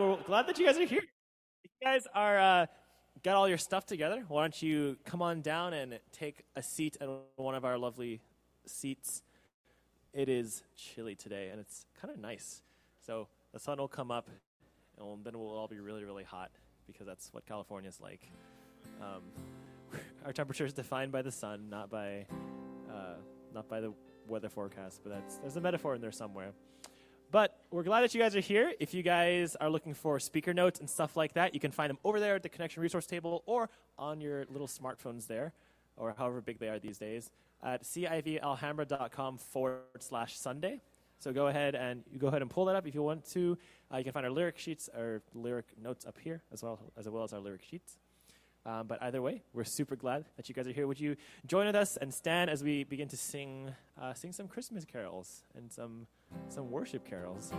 Well, glad that you guys are here. You guys are uh, got all your stuff together, why don't you come on down and take a seat at one of our lovely seats? It is chilly today, and it's kind of nice. So the sun will come up, and then we'll all be really, really hot because that's what California's like. Um, our temperature is defined by the sun, not by uh, not by the weather forecast. But that's there's a metaphor in there somewhere. But we're glad that you guys are here. If you guys are looking for speaker notes and stuff like that, you can find them over there at the connection resource table or on your little smartphones there, or however big they are these days, at civalhambra.com forward slash Sunday. So go ahead and you go ahead and pull that up if you want to. Uh, you can find our lyric sheets our lyric notes up here as well as well as our lyric sheets. Um, but either way, we're super glad that you guys are here. Would you join with us and stand as we begin to sing, uh, sing some Christmas carols and some, some worship carols?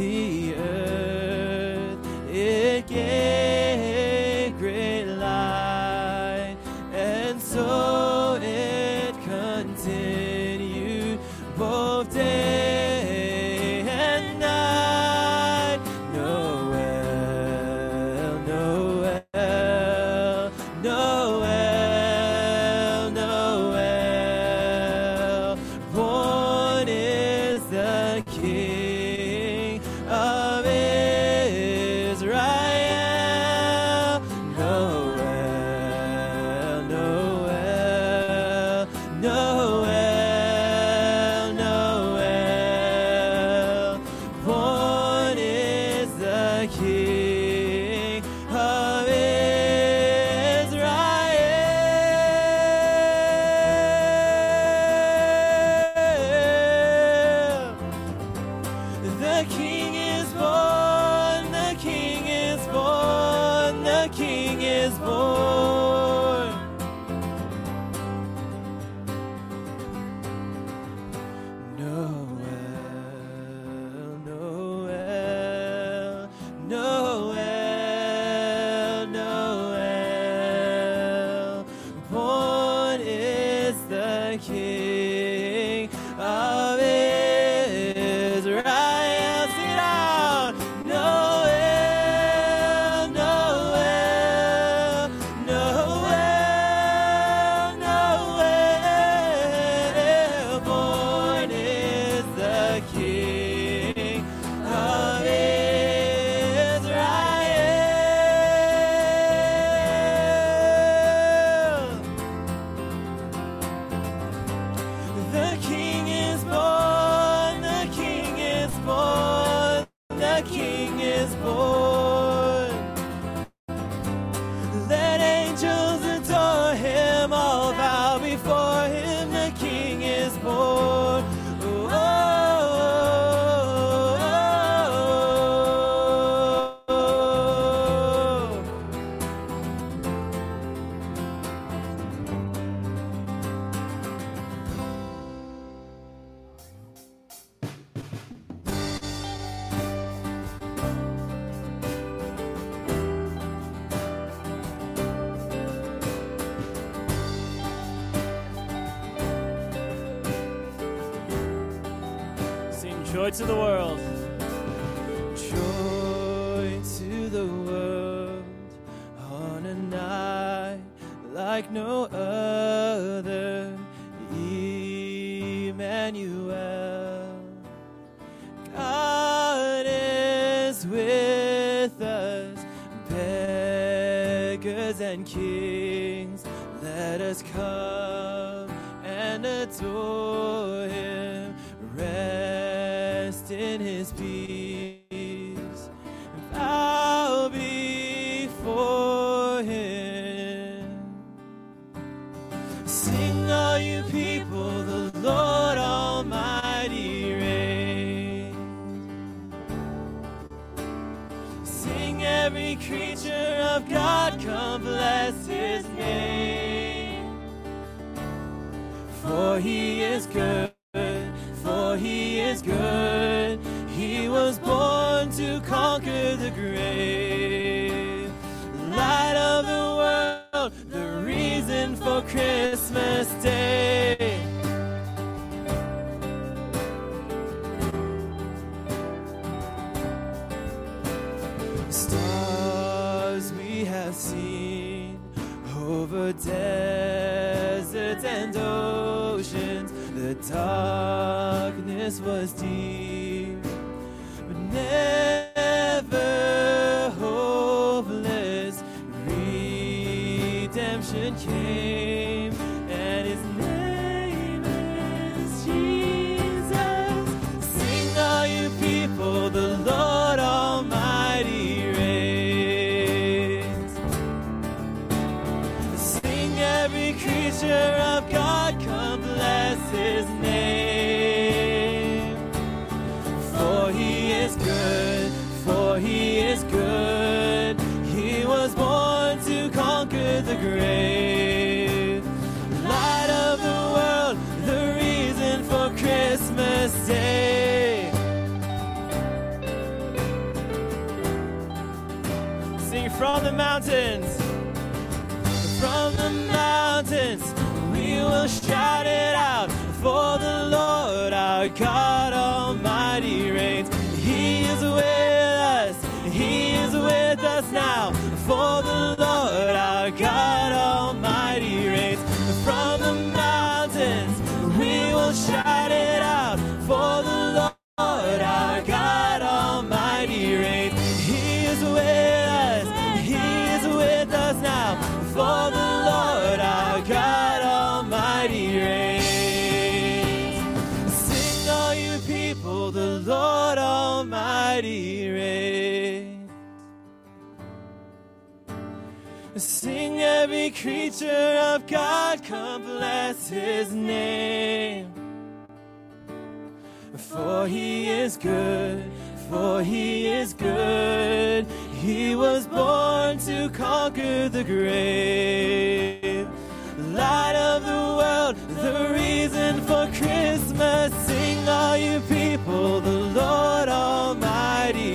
To Joy to the world. Joy to the world on a night like no other. Emmanuel. God is with us, beggars and kings. Let us come he is good, darkness was creature of God, come bless His name. For He is good, for He is good. He was born to conquer the grave. Light of the world, the reason for Christmas. Sing, all you people, the Lord Almighty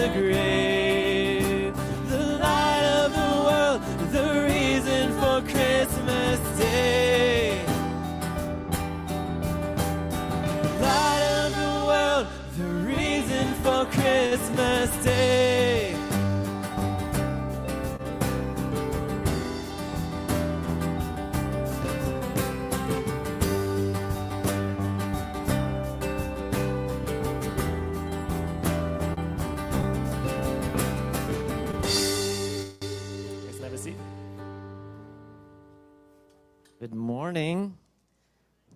the grave. Morning.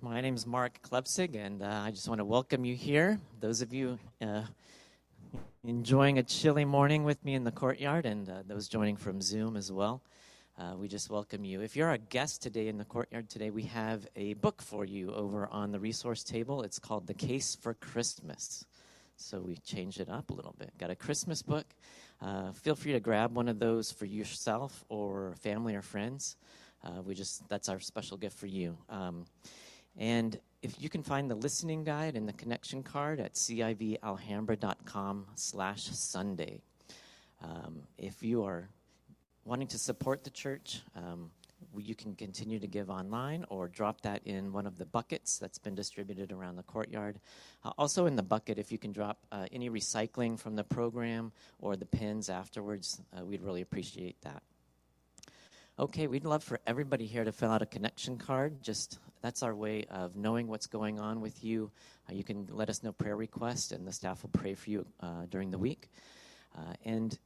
My name is Mark Klepsig, and uh, I just want to welcome you here. Those of you uh, enjoying a chilly morning with me in the courtyard, and uh, those joining from Zoom as well, uh, we just welcome you. If you're a guest today in the courtyard today, we have a book for you over on the resource table. It's called The Case for Christmas. So we changed it up a little bit. Got a Christmas book. Uh, feel free to grab one of those for yourself or family or friends. Uh, we just that's our special gift for you. Um, And if you can find the listening guide and the connection card at civalhambra.com slash Sunday. Um, if you are wanting to support the church, um, you can continue to give online or drop that in one of the buckets that's been distributed around the courtyard. Uh, also, in the bucket, if you can drop uh, any recycling from the program or the pins afterwards, uh, we'd really appreciate that. Okay, we'd love for everybody here to fill out a connection card. Just that's our way of knowing what's going on with you. Uh, you can let us know prayer requests, and the staff will pray for you uh, during the week. Uh, and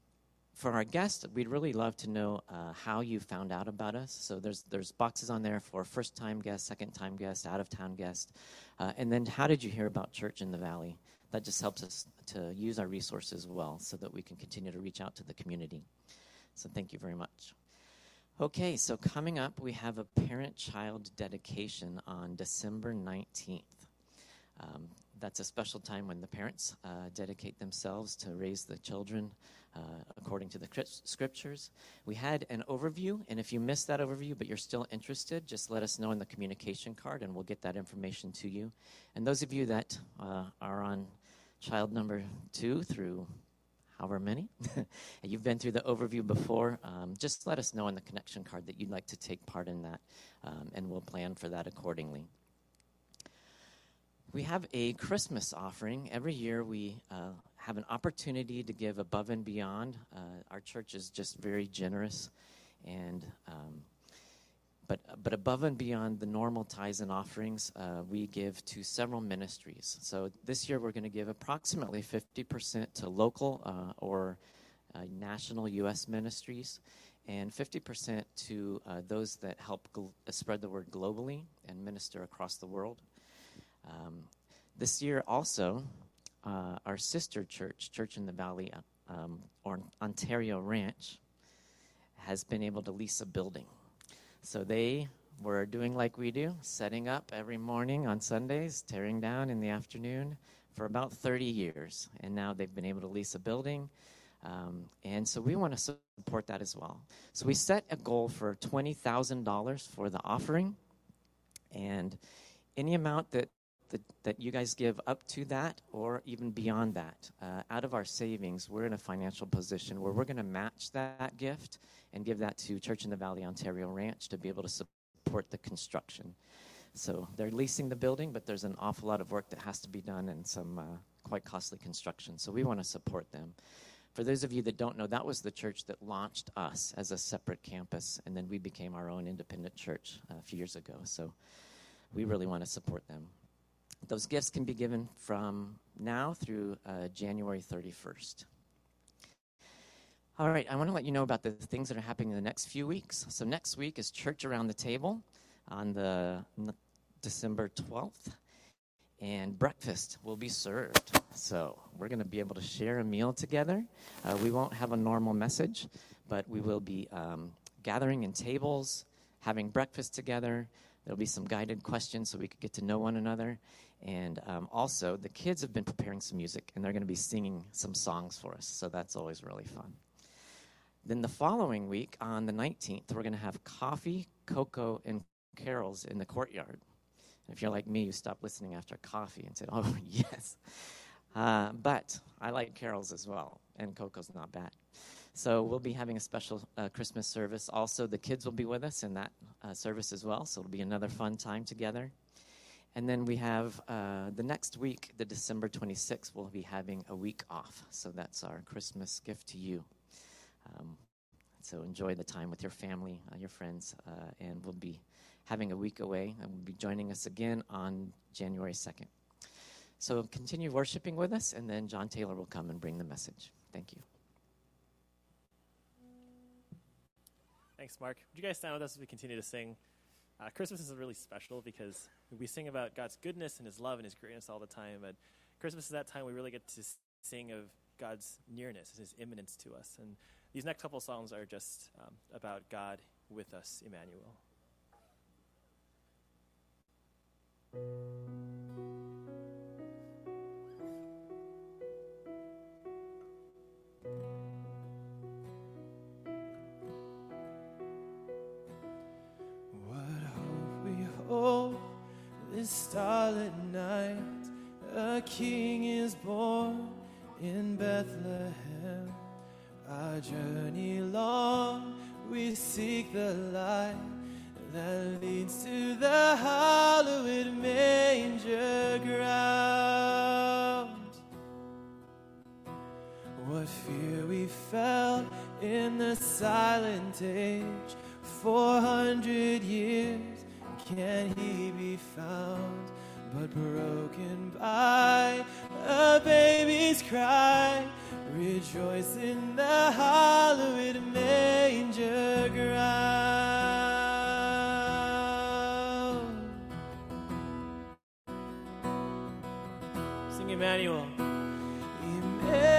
for our guests, we'd really love to know uh, how you found out about us. So there's there's boxes on there for first time guests, second time guests, out of town guests, uh, and then how did you hear about Church in the Valley? That just helps us to use our resources well, so that we can continue to reach out to the community. So thank you very much. Okay, so coming up, we have a parent-child dedication on December nineteenth. Um, that's a special time when the parents uh, dedicate themselves to raise the children uh, according to the scriptures. We had an overview, and if you missed that overview but you're still interested, just let us know in the communication card and we'll get that information to you. And those of you that uh, are on child number two through however many, you've been through the overview before, um, just let us know in the connection card that you'd like to take part in that, um, and we'll plan for that accordingly. We have a Christmas offering. Every year we uh, have an opportunity to give above and beyond. Uh, our church is just very generous, and um, but but above and beyond the normal tithes and offerings, uh, we give to several ministries. So this year we're going to give approximately 50% to local uh, or uh, national U.S. ministries, and 50% to uh, those that help gl- spread the word globally and minister across the world. Um, this year, also, uh, our sister church, Church in the Valley, uh, um, or Ontario Ranch, has been able to lease a building. So they were doing like we do, setting up every morning on Sundays, tearing down in the afternoon for about 30 years. And now they've been able to lease a building. Um, and so we want to support that as well. So we set a goal for $20,000 for the offering. And any amount that that, that you guys give up to that or even beyond that. Uh, out of our savings, we're in a financial position where we're going to match that gift and give that to Church in the Valley Ontario Ranch to be able to support the construction. So they're leasing the building, but there's an awful lot of work that has to be done and some uh, quite costly construction. So we want to support them. For those of you that don't know, that was the church that launched us as a separate campus, and then we became our own independent church uh, a few years ago. So we really want to support them. Those gifts can be given from now through uh, January 31st. All right, I want to let you know about the things that are happening in the next few weeks. So, next week is Church Around the Table on the n- December 12th, and breakfast will be served. So, we're going to be able to share a meal together. Uh, we won't have a normal message, but we will be um, gathering in tables, having breakfast together. There'll be some guided questions so we could get to know one another. And um, also, the kids have been preparing some music, and they're going to be singing some songs for us. So that's always really fun. Then the following week, on the 19th, we're going to have coffee, cocoa, and carols in the courtyard. And if you're like me, you stop listening after coffee and said, "Oh yes." Uh, but I like carols as well, and cocoa's not bad. So we'll be having a special uh, Christmas service. Also, the kids will be with us in that uh, service as well. So it'll be another fun time together. And then we have uh, the next week, the December 26th, we'll be having a week off. So that's our Christmas gift to you. Um, so enjoy the time with your family, uh, your friends, uh, and we'll be having a week away and we'll be joining us again on January 2nd. So continue worshiping with us, and then John Taylor will come and bring the message. Thank you. Thanks, Mark. Would you guys stand with us as we continue to sing? Uh, Christmas is really special because we sing about God's goodness and His love and His greatness all the time. But Christmas is that time we really get to sing of God's nearness and His immanence to us. And these next couple songs are just um, about God with us, Emmanuel. this starlit night, a king is born in Bethlehem. Our journey long, we seek the light that leads to the hallowed manger ground. What fear we felt in the silent age, 400 years can he be found but broken by a baby's cry? Rejoice in the hallowed manger ground. Sing Emmanuel. Emmanuel.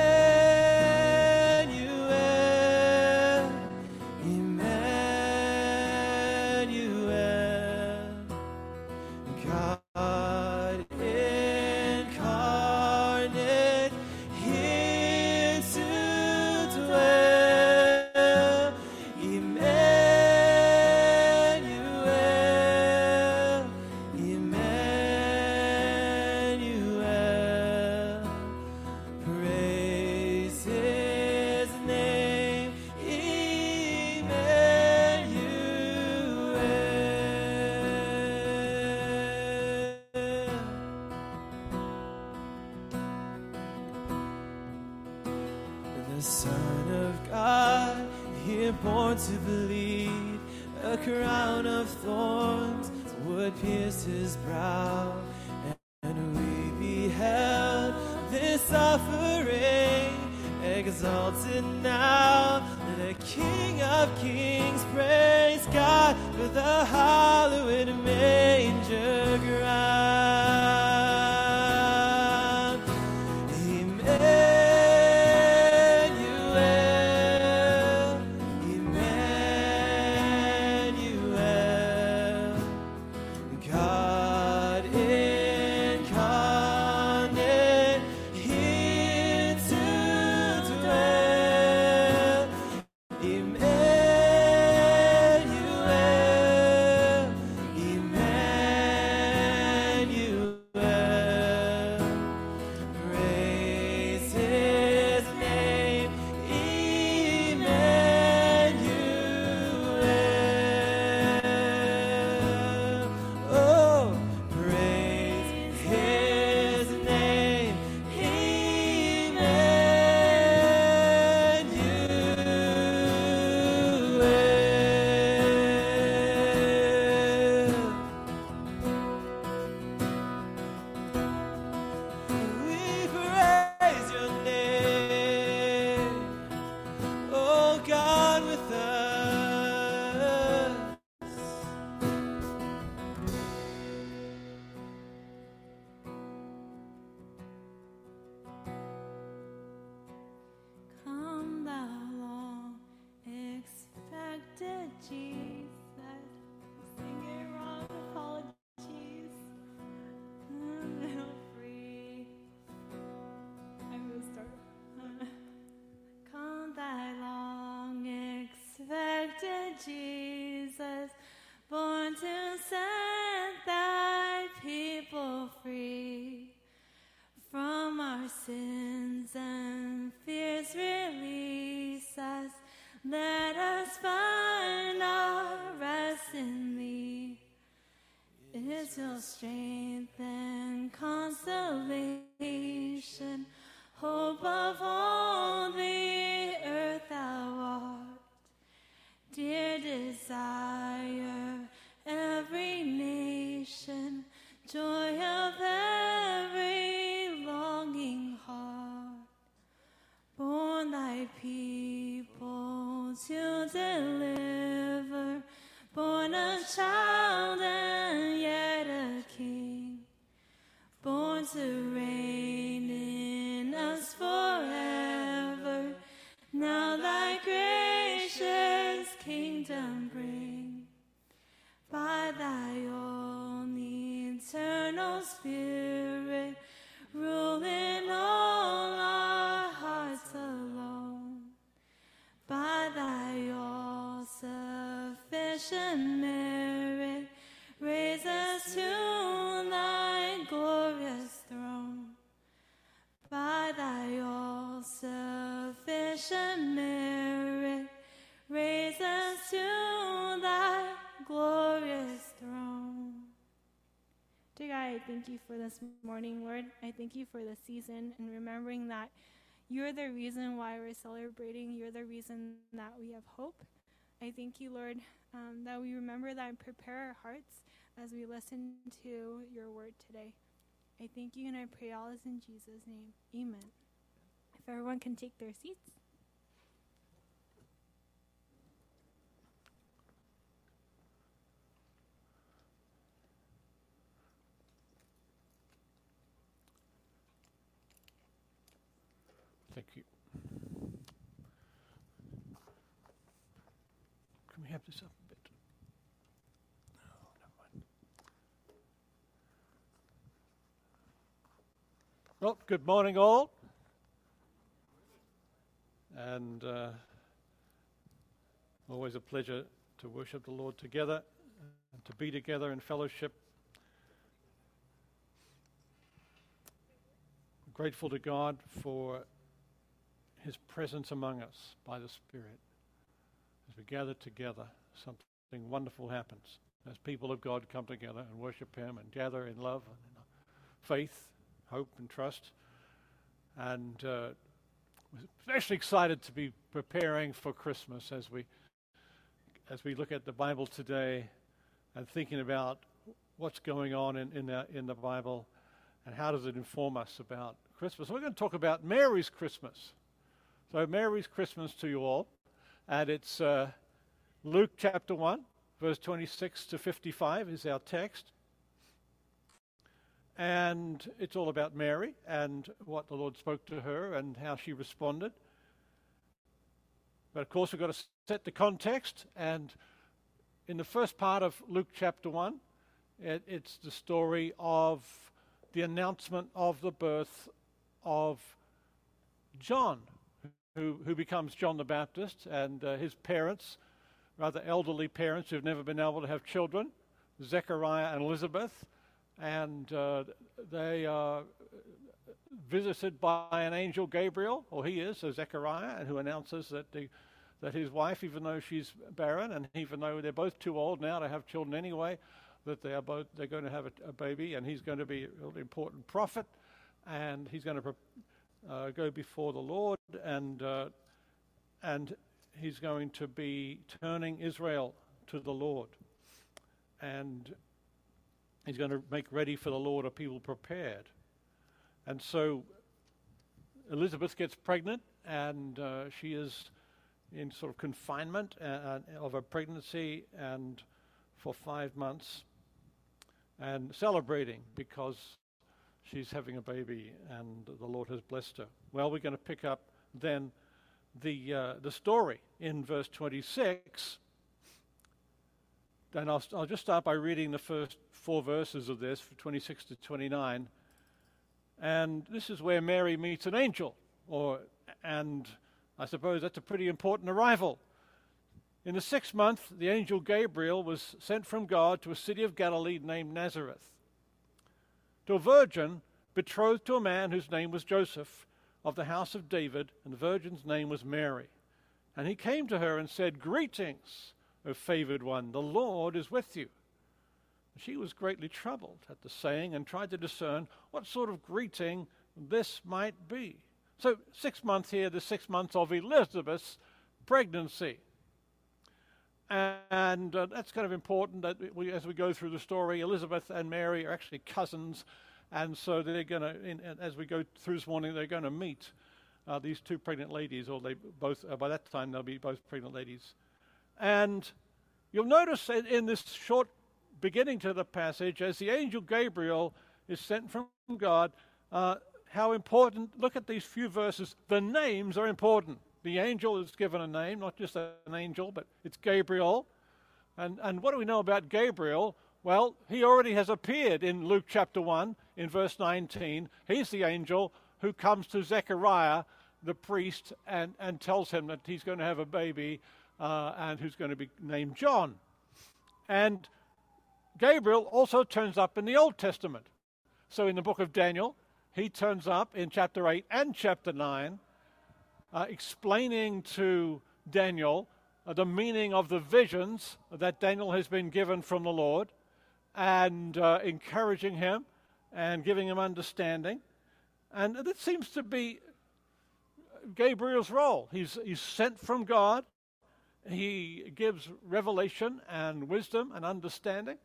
still strange. Mary, raise us to thy glorious throne. By thy all sufficient merit, raise us to thy glorious throne. Dear God, I thank you for this morning, Lord. I thank you for this season and remembering that you're the reason why we're celebrating. You're the reason that we have hope. I thank you, Lord, um, that we remember that and prepare our hearts as we listen to your word today. I thank you and I pray all this in Jesus' name. Amen. If everyone can take their seats. Thank you. Can we have this up a bit? No, never mind. Well, good morning, all. And uh, always a pleasure to worship the Lord together and to be together in fellowship. Grateful to God for his presence among us by the Spirit. As we gather together, something wonderful happens. As people of God come together and worship him and gather in love and faith, hope, and trust. And uh, we're especially excited to be preparing for Christmas as we as we look at the Bible today and thinking about what's going on in, in, the, in the Bible and how does it inform us about Christmas. We're going to talk about Mary's Christmas. So, Mary's Christmas to you all. And it's uh, Luke chapter 1, verse 26 to 55 is our text. And it's all about Mary and what the Lord spoke to her and how she responded. But of course, we've got to set the context. And in the first part of Luke chapter 1, it, it's the story of the announcement of the birth of John, who, who becomes John the Baptist, and uh, his parents, rather elderly parents who've never been able to have children, Zechariah and Elizabeth, and uh, they are visited by an angel Gabriel, or he is, so Zechariah, and who announces that the, that his wife, even though she's barren, and even though they're both too old now to have children anyway, that they are both they're going to have a, a baby, and he's going to be an important prophet, and he's going to uh, go before the Lord, and uh, and he's going to be turning Israel to the Lord, and he's going to make ready for the Lord a people prepared, and so Elizabeth gets pregnant, and uh, she is in sort of confinement uh, of a pregnancy, and for five months, and celebrating because she's having a baby and the Lord has blessed her. Well, we're going to pick up then the, uh, the story in verse 26. And I'll, I'll just start by reading the first four verses of this, 26 to 29. And this is where Mary meets an angel, or, and I suppose that's a pretty important arrival. In the sixth month, the angel Gabriel was sent from God to a city of Galilee named Nazareth to a virgin betrothed to a man whose name was Joseph of the house of David, and the virgin's name was Mary. And he came to her and said, Greetings, O favored one, the Lord is with you. She was greatly troubled at the saying and tried to discern what sort of greeting this might be. So, six months here, the six months of Elizabeth's pregnancy. And uh, that's kind of important that we, as we go through the story, Elizabeth and Mary are actually cousins. And so they're going to, as we go through this morning, they're going to meet uh, these two pregnant ladies, or they both, uh, by that time, they'll be both pregnant ladies. And you'll notice in, in this short beginning to the passage, as the angel Gabriel is sent from God, uh, how important, look at these few verses, the names are important. The angel is given a name, not just an angel, but it's Gabriel. And, and what do we know about Gabriel? Well, he already has appeared in Luke chapter 1, in verse 19. He's the angel who comes to Zechariah, the priest, and, and tells him that he's going to have a baby uh, and who's going to be named John. And Gabriel also turns up in the Old Testament. So in the book of Daniel, he turns up in chapter 8 and chapter 9 uh, explaining to Daniel uh, the meaning of the visions that Daniel has been given from the Lord and uh, encouraging him and giving him understanding. And that seems to be Gabriel's role. He's, he's sent from God, he gives revelation and wisdom and understanding,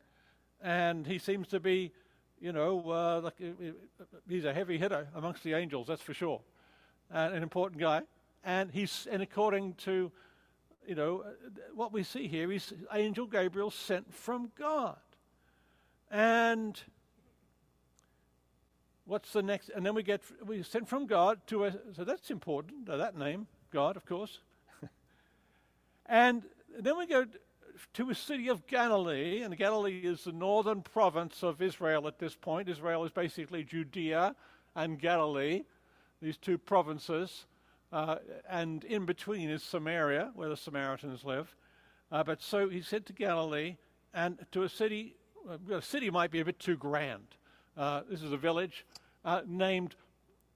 and he seems to be, you know, uh, like, uh, uh, he's a heavy hitter amongst the angels, that's for sure, an important guy. And he's, and according to, you know, uh, what we see here, he's angel Gabriel sent from God. And what's the next? And then we get we sent from God to a. So that's important. That name, God, of course. and then we go to a city of Galilee, and Galilee is the northern province of Israel at this point. Israel is basically Judea and Galilee, these two provinces, uh, and in between is Samaria, where the Samaritans live. Uh, but so he said to Galilee and to a city. A city might be a bit too grand. Uh, this is a village uh, named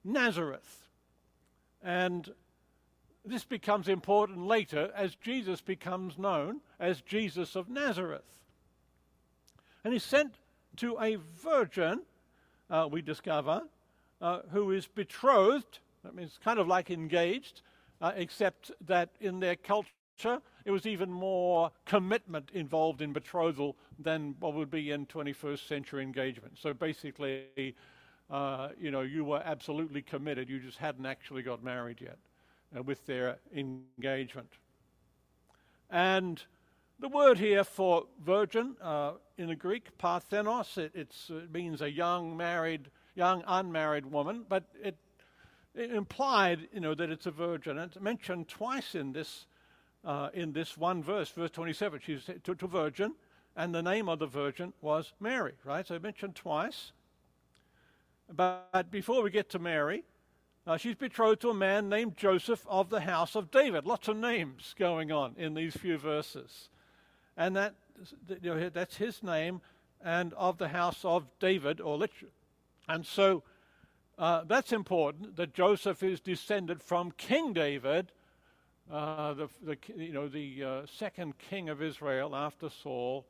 Nazareth. And this becomes important later as Jesus becomes known as Jesus of Nazareth. And he's sent to a virgin, uh, we discover, uh, who is betrothed. That means kind of like engaged, uh, except that in their culture it was even more commitment involved in betrothal than what would be in 21st century engagement. So basically, uh, you know, you were absolutely committed. You just hadn't actually got married yet uh, with their engagement. And the word here for virgin uh, in the Greek, parthenos, it, it means a young married, young unmarried woman, but it, it implied, you know, that it's a virgin. And it's mentioned twice in this, uh, in this one verse, verse 27. She's to, to virgin, and the name of the virgin was Mary, right? So mentioned twice. But before we get to Mary, uh, she's betrothed to a man named Joseph of the house of David. Lots of names going on in these few verses. And that, you know, that's his name and of the house of David, or literally. And so uh, that's important that Joseph is descended from King David, uh, the, the, you know, the uh, second king of Israel after Saul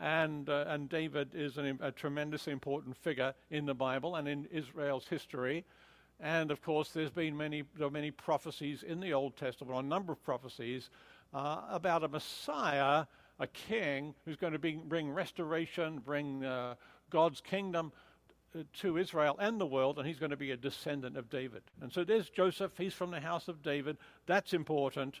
and, uh, and David is an, a tremendously important figure in the Bible and in Israel's history. And of course, there's been many, there are many prophecies in the Old Testament, a number of prophecies, uh, about a Messiah, a king, who's going to be, bring restoration, bring uh, God's kingdom uh, to Israel and the world, and he's going to be a descendant of David. And so there's Joseph, he's from the house of David. That's important.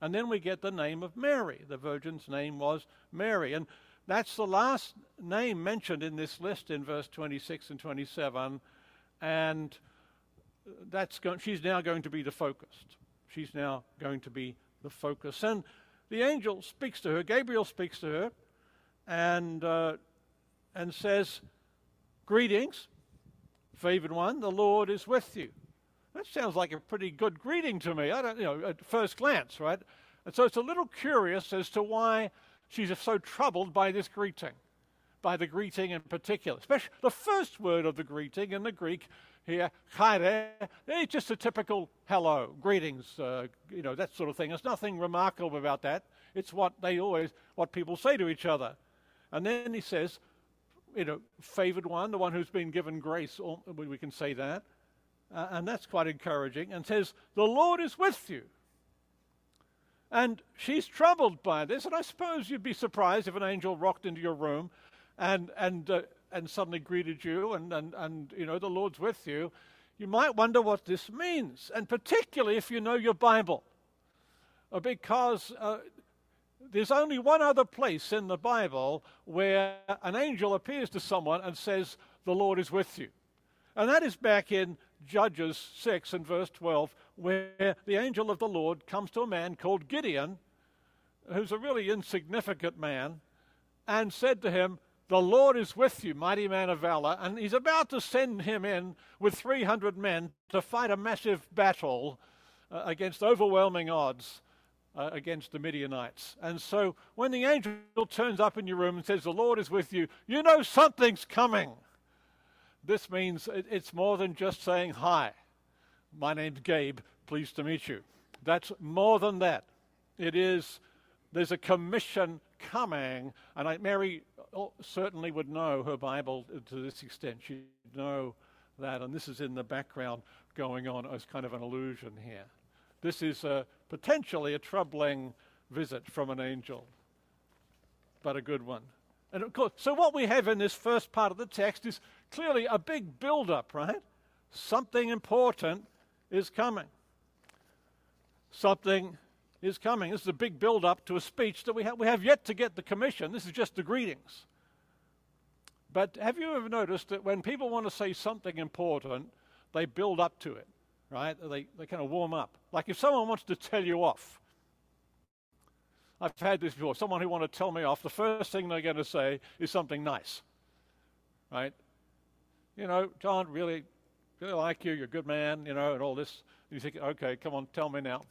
And then we get the name of Mary. The virgin's name was Mary. And that's the last name mentioned in this list in verse 26 and 27. And that's go- she's now going to be the focused. She's now going to be the focus. And the angel speaks to her, Gabriel speaks to her, and, uh, and says, Greetings, favored one, the Lord is with you. That sounds like a pretty good greeting to me. I don't, you know, at first glance, right? And so it's a little curious as to why she's so troubled by this greeting, by the greeting in particular. Especially the first word of the greeting in the Greek here, chaire, it's just a typical hello, greetings, uh, you know, that sort of thing. There's nothing remarkable about that. It's what they always, what people say to each other. And then he says, you know, favored one, the one who's been given grace, we can say that. Uh, and that's quite encouraging. And says, the Lord is with you. And she's troubled by this. And I suppose you'd be surprised if an angel rocked into your room and, and, uh, and suddenly greeted you and, and, and, you know, the Lord's with you. You might wonder what this means, and particularly if you know your Bible. Uh, because uh, there's only one other place in the Bible where an angel appears to someone and says, The Lord is with you. And that is back in Judges 6 and verse 12, where the angel of the Lord comes to a man called Gideon, who's a really insignificant man, and said to him, The Lord is with you, mighty man of valor. And he's about to send him in with 300 men to fight a massive battle uh, against overwhelming odds. Uh, against the Midianites. And so when the angel turns up in your room and says, The Lord is with you, you know something's coming. This means it's more than just saying hi. My name's Gabe, pleased to meet you. That's more than that. It is, there's a commission coming, and I, Mary oh, certainly would know her Bible to this extent. She'd know that, and this is in the background going on as kind of an illusion here. This is a, potentially a troubling visit from an angel, but a good one. And of course, so what we have in this first part of the text is clearly a big build-up, right? Something important is coming. Something is coming. This is a big build-up to a speech that we have. We have yet to get the commission. This is just the greetings. But have you ever noticed that when people want to say something important, they build up to it, right? They, they kind of warm up. Like if someone wants to tell you off, I've had this before. Someone who want to tell me off, the first thing they're going to say is something nice, right? You know, John, really, really like you. You're a good man, you know, and all this. And you think, okay, come on, tell me now.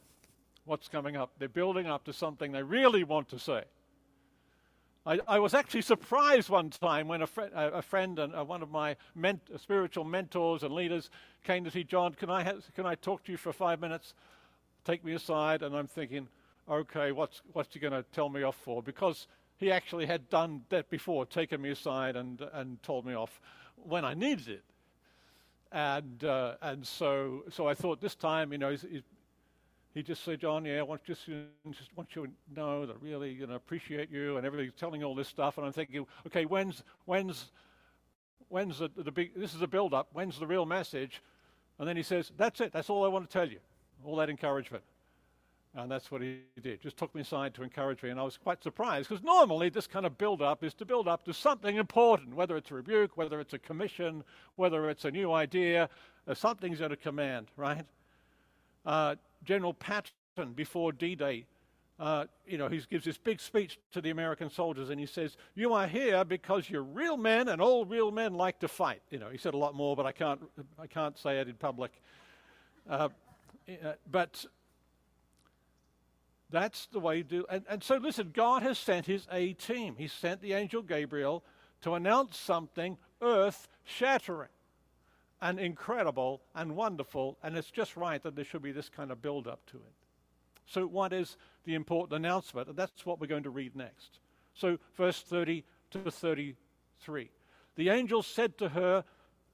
What's coming up? They're building up to something they really want to say. I, I was actually surprised one time when a, fr- a friend and uh, one of my ment- spiritual mentors and leaders came to see John. Can I, can I talk to you for five minutes? Take me aside, and I'm thinking, okay, what's, what's he going to tell me off for? Because he actually had done that before, taken me aside and, and told me off when I needed it. And, uh, and so, so I thought this time, you know, he's, he's, he just said, John, yeah, I want, just, just want you to know that I really you know, appreciate you and everything's telling all this stuff. And I'm thinking, okay, when's, when's, when's the, the big, this is a build up, when's the real message? And then he says, that's it, that's all I want to tell you, all that encouragement. And that's what he did. Just took me aside to encourage me. And I was quite surprised because normally this kind of build up is to build up to something important, whether it's a rebuke, whether it's a commission, whether it's a new idea, uh, something's at a command, right? Uh, General Patton, before D Day, uh, you know, he gives this big speech to the American soldiers and he says, You are here because you're real men and all real men like to fight. You know, he said a lot more, but I can't, I can't say it in public. Uh, uh but that's the way you do. And, and so, listen, God has sent his A team. He sent the angel Gabriel to announce something earth shattering and incredible and wonderful. And it's just right that there should be this kind of build up to it. So, what is the important announcement? And that's what we're going to read next. So, verse 30 to 33. The angel said to her,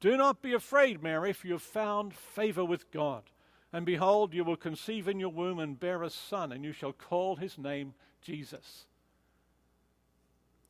Do not be afraid, Mary, for you have found favor with God. And behold, you will conceive in your womb and bear a son, and you shall call his name Jesus.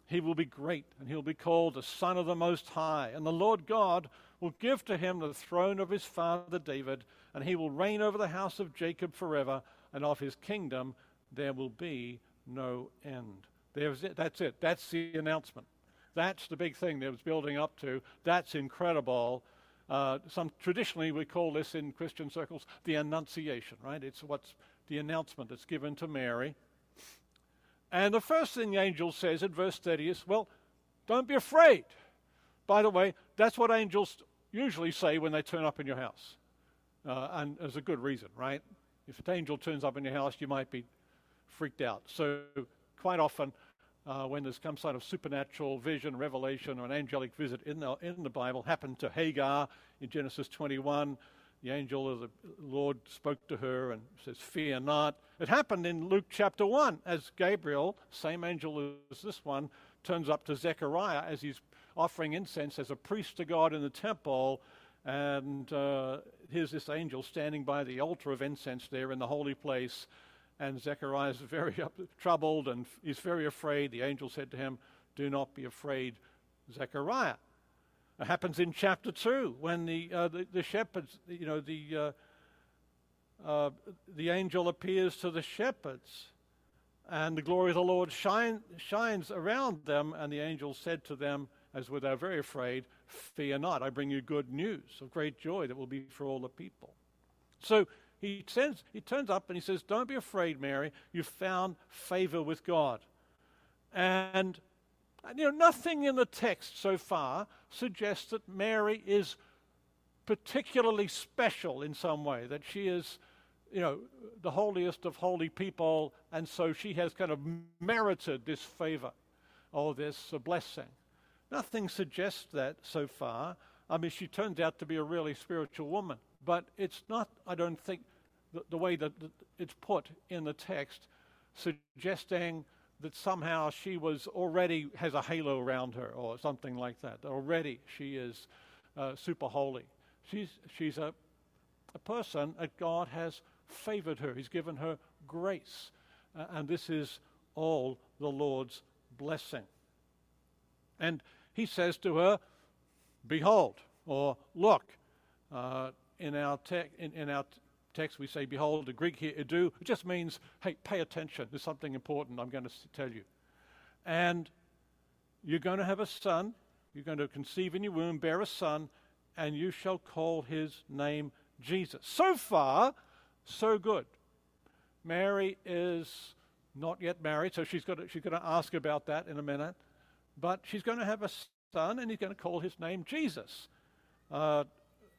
He will be great, and he'll be called the Son of the Most High. And the Lord God will give to him the throne of his father David, and he will reign over the house of Jacob forever, and of his kingdom there will be no end. There's it. That's it. That's the announcement. That's the big thing that was building up to. That's incredible. Uh, some traditionally we call this in Christian circles the Annunciation, right? It's what's the announcement that's given to Mary. And the first thing the angel says in verse 30 is, well, don't be afraid. By the way, that's what angels usually say when they turn up in your house. Uh, and there's a good reason, right? If an angel turns up in your house, you might be freaked out. So, quite often, uh, when there's some sort of supernatural vision, revelation, or an angelic visit in the, in the Bible, happened to Hagar in Genesis 21. The angel of the Lord spoke to her and says, Fear not. It happened in Luke chapter 1 as Gabriel, same angel as this one, turns up to Zechariah as he's offering incense as a priest to God in the temple. And uh, here's this angel standing by the altar of incense there in the holy place and Zechariah is very up, troubled and he's very afraid. The angel said to him, Do not be afraid, Zechariah. It happens in chapter 2 when the, uh, the, the, shepherds, you know, the, uh, uh, the angel appears to the shepherds and the glory of the Lord shine, shines around them. And the angel said to them, as were they very afraid, Fear not, I bring you good news of great joy that will be for all the people. So he, sends, he turns up and he says, Don't be afraid, Mary. You've found favor with God. And, you know, nothing in the text so far suggests that Mary is particularly special in some way, that she is, you know, the holiest of holy people, and so she has kind of merited this favor or this blessing. Nothing suggests that so far. I mean, she turns out to be a really spiritual woman but it's not, I don't think, the, the way that it's put in the text, suggesting that somehow she was already has a halo around her or something like that. Already she is uh, super holy. She's, she's a, a person that God has favored her, He's given her grace. Uh, and this is all the Lord's blessing. And He says to her, Behold, or look. Uh, in, our te- in, in our text, we say, Behold, the Greek here, idou, it just means, hey, pay attention. There's something important I'm going to tell you. And you're going to have a son. You're going to conceive in your womb, bear a son, and you shall call his name Jesus. So far, so good. Mary is not yet married, so she's, got to, she's going to ask about that in a minute. But she's going to have a son, and he's going to call his name Jesus. Uh,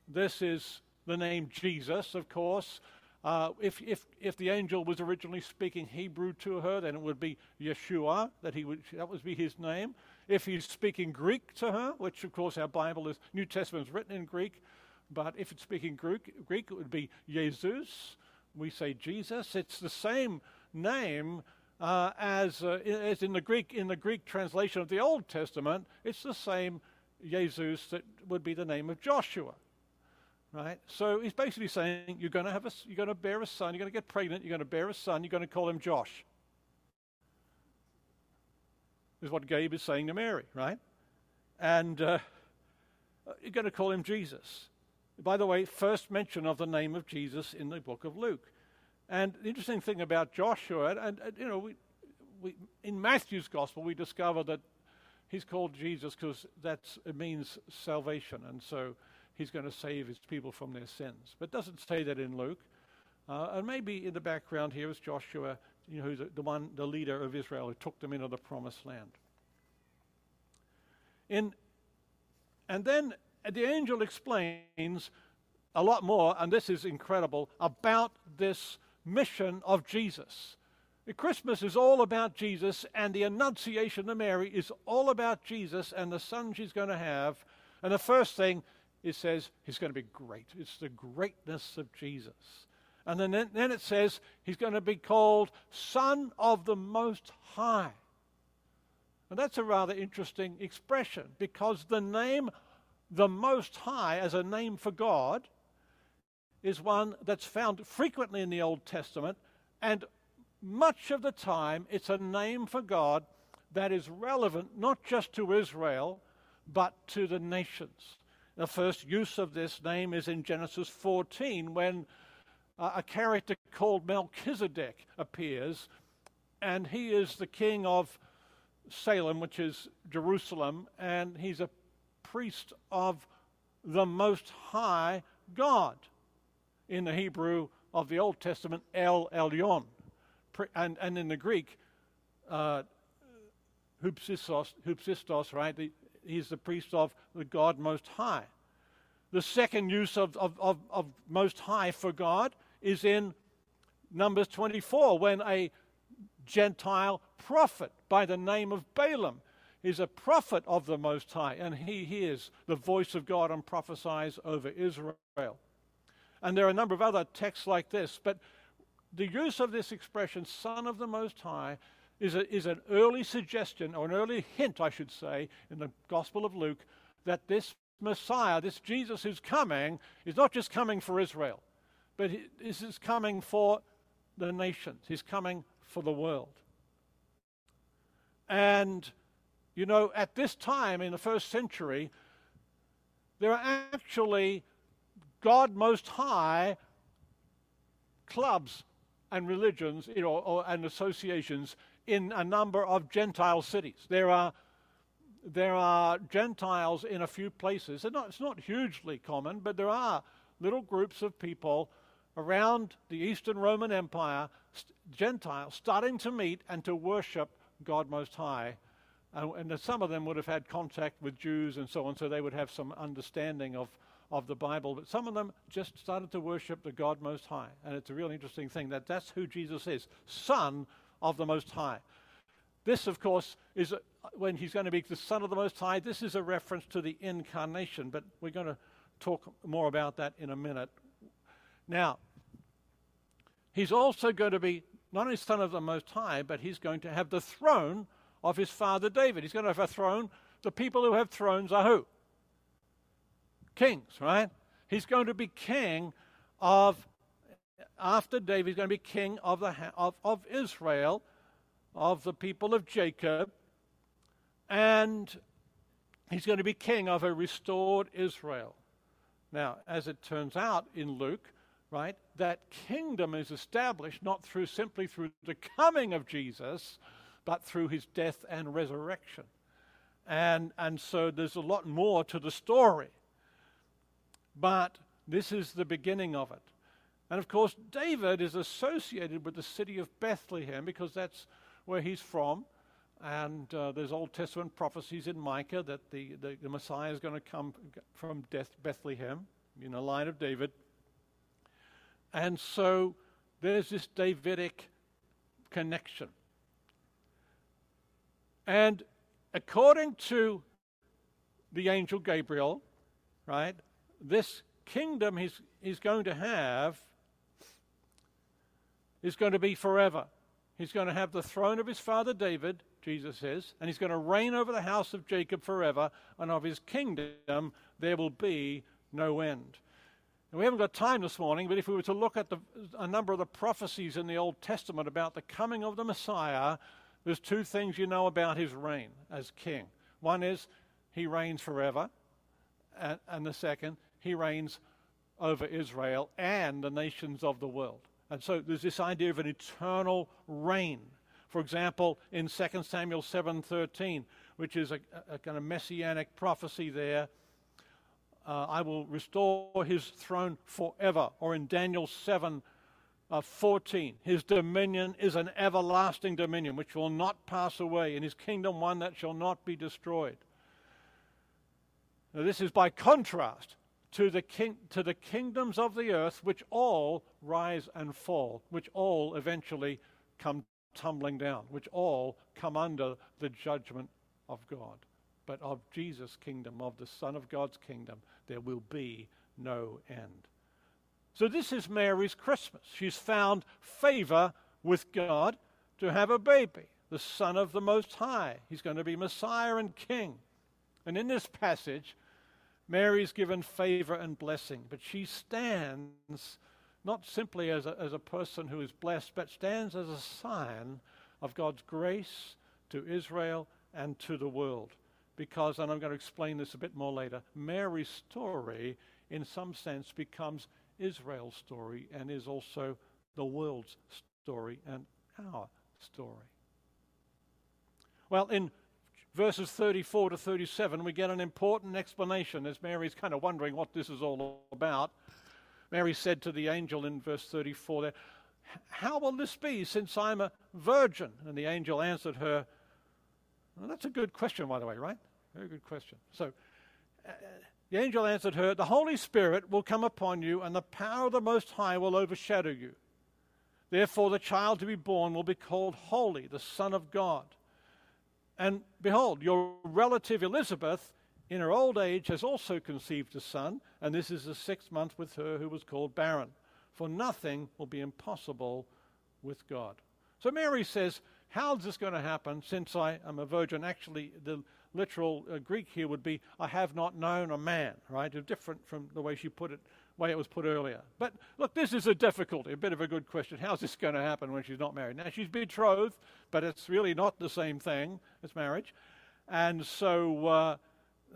this is the name Jesus, of course. Uh, if, if, if the angel was originally speaking Hebrew to her, then it would be Yeshua, that, he would, that would be his name. If he's speaking Greek to her, which of course our Bible is, New Testament is written in Greek, but if it's speaking Greek, Greek it would be Jesus. We say Jesus. It's the same name uh, as, uh, as in the Greek in the Greek translation of the Old Testament. It's the same Jesus that would be the name of Joshua. Right? So he's basically saying you're going to have a, you're going to bear a son, you're going to get pregnant, you're going to bear a son, you're going to call him Josh. Is what Gabe is saying to Mary, right? And uh, you're going to call him Jesus. By the way, first mention of the name of Jesus in the book of Luke. And the interesting thing about Joshua, and, and you know, we, we, in Matthew's gospel, we discover that he's called Jesus because that means salvation, and so he's going to save his people from their sins. But doesn't say that in Luke. Uh, and maybe in the background here is Joshua, you know, who's the one, the leader of Israel who took them into the promised land. In, and then the angel explains a lot more, and this is incredible, about this mission of Jesus. Christmas is all about Jesus, and the Annunciation of Mary is all about Jesus and the son she's going to have. And the first thing it says he's going to be great. It's the greatness of Jesus. And then, then it says he's going to be called Son of the Most High. And that's a rather interesting expression because the name the Most High as a name for God is one that's found frequently in the Old Testament, and much of the time it's a name for God that is relevant not just to Israel, but to the nations. The first use of this name is in Genesis 14 when uh, a character called Melchizedek appears, and he is the king of Salem, which is Jerusalem, and he's a priest of the Most High God. In the Hebrew of the Old Testament, El Elyon. And, and in the Greek, uh, Hupsistos, right? He's the priest of the God Most High. The second use of, of, of, of Most High for God is in Numbers 24 when a Gentile prophet by the name of Balaam is a prophet of the Most High, and he hears the voice of God and prophesies over Israel. And there are a number of other texts like this, but the use of this expression, Son of the Most High, is, a, is an early suggestion, or an early hint, I should say, in the Gospel of Luke, that this Messiah, this Jesus who's coming, is not just coming for Israel, but he, this is coming for the nations. He's coming for the world. And, you know, at this time in the first century, there are actually God Most High clubs and religions you know, or, and associations in a number of Gentile cities. There are, there are Gentiles in a few places. Not, it's not hugely common, but there are little groups of people around the Eastern Roman Empire, st- Gentiles, starting to meet and to worship God Most High. And, and some of them would have had contact with Jews and so on, so they would have some understanding of, of the Bible. But some of them just started to worship the God Most High. And it's a real interesting thing that that's who Jesus is Son of the Most High. This, of course, is a, when he's going to be the Son of the Most High. This is a reference to the incarnation, but we're going to talk more about that in a minute Now, he's also going to be not only son of the Most High, but he's going to have the throne of his father David. He's going to have a throne. The people who have thrones are who? Kings, right? He's going to be king of, after David, he's going to be king of, the, of, of Israel, of the people of Jacob, and he's going to be king of a restored Israel. Now, as it turns out in Luke, right, that kingdom is established not through simply through the coming of Jesus, but through his death and resurrection. And, and so there's a lot more to the story. But this is the beginning of it. And of course, David is associated with the city of Bethlehem because that's where he's from. And uh, there's Old Testament prophecies in Micah that the, the, the Messiah is going to come from Bethlehem, in the line of David. And so there's this Davidic connection. And according to the angel Gabriel, right, this kingdom he's, he's going to have is going to be forever. He's going to have the throne of his father David, Jesus says, and he's going to reign over the house of Jacob forever, and of his kingdom there will be no end. And we haven't got time this morning, but if we were to look at the, a number of the prophecies in the Old Testament about the coming of the Messiah, there's two things you know about his reign as king. One is he reigns forever, and, and the second, he reigns over Israel and the nations of the world. And so there's this idea of an eternal reign. For example, in 2 Samuel 7:13, which is a, a, kind of messianic prophecy there, uh, I will restore his throne forever. Or in Daniel 7 uh, 14, his dominion is an everlasting dominion which will not pass away, and his kingdom one that shall not be destroyed. Now, this is by contrast to the, king, to the kingdoms of the earth, which all rise and fall, which all eventually come tumbling down, which all come under the judgment of God. But of Jesus' kingdom, of the Son of God's kingdom, there will be no end. So, this is Mary's Christmas. She's found favor with God to have a baby, the Son of the Most High. He's going to be Messiah and King. And in this passage, Mary's given favor and blessing, but she stands not simply as a, as a person who is blessed, but stands as a sign of God's grace to Israel and to the world. Because, and I'm going to explain this a bit more later, Mary's story, in some sense, becomes Israel's story and is also the world's story and our story. Well, in verses 34 to 37, we get an important explanation as Mary's kind of wondering what this is all about. Mary said to the angel in verse 34 there, How will this be since I'm a virgin? And the angel answered her, well, That's a good question, by the way, right? Very good question. So, uh, the angel answered her, The Holy Spirit will come upon you, and the power of the Most High will overshadow you. Therefore, the child to be born will be called Holy, the Son of God. And behold, your relative Elizabeth, in her old age, has also conceived a son, and this is the sixth month with her who was called barren. For nothing will be impossible with God. So Mary says, How is this going to happen since I am a virgin? Actually, the literal uh, Greek here would be, I have not known a man, right? Different from the way she put it way it was put earlier. But look, this is a difficulty, a bit of a good question. How's this going to happen when she's not married? Now, she's betrothed, but it's really not the same thing as marriage. And so uh,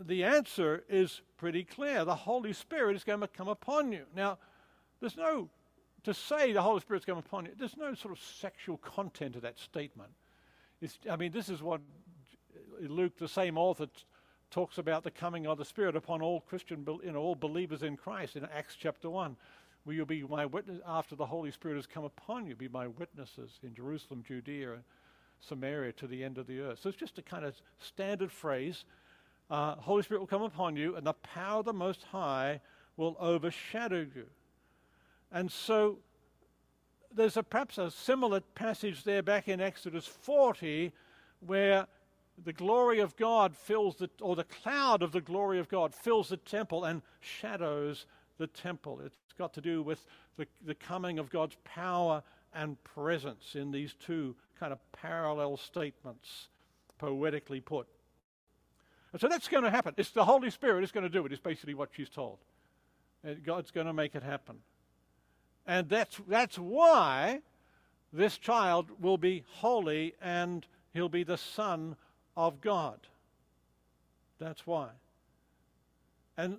the answer is pretty clear. The Holy Spirit is going to come upon you. Now, there's no, to say the Holy Spirit's come upon you, there's no sort of sexual content to that statement. It's, I mean, this is what Luke, the same author, talks about the coming of the Spirit upon all Christian, you know, all believers in Christ in Acts chapter 1. Will you be my witness after the Holy Spirit has come upon you? Be my witnesses in Jerusalem, Judea, Samaria to the end of the earth. So it's just a kind of standard phrase. Uh, Holy Spirit will come upon you, and the power of the Most High will overshadow you. And so there's a, perhaps a similar passage there back in Exodus 40 where the glory of God fills the, or the cloud of the glory of God fills the temple and shadows the temple. It's got to do with the, the coming of God's power and presence in these two kind of parallel statements, poetically put. And so that's going to happen. It's the Holy Spirit is going to do it, is basically what she's told. And God's going to make it happen. And that's, that's why this child will be holy and he'll be the Son of God. That's why. And,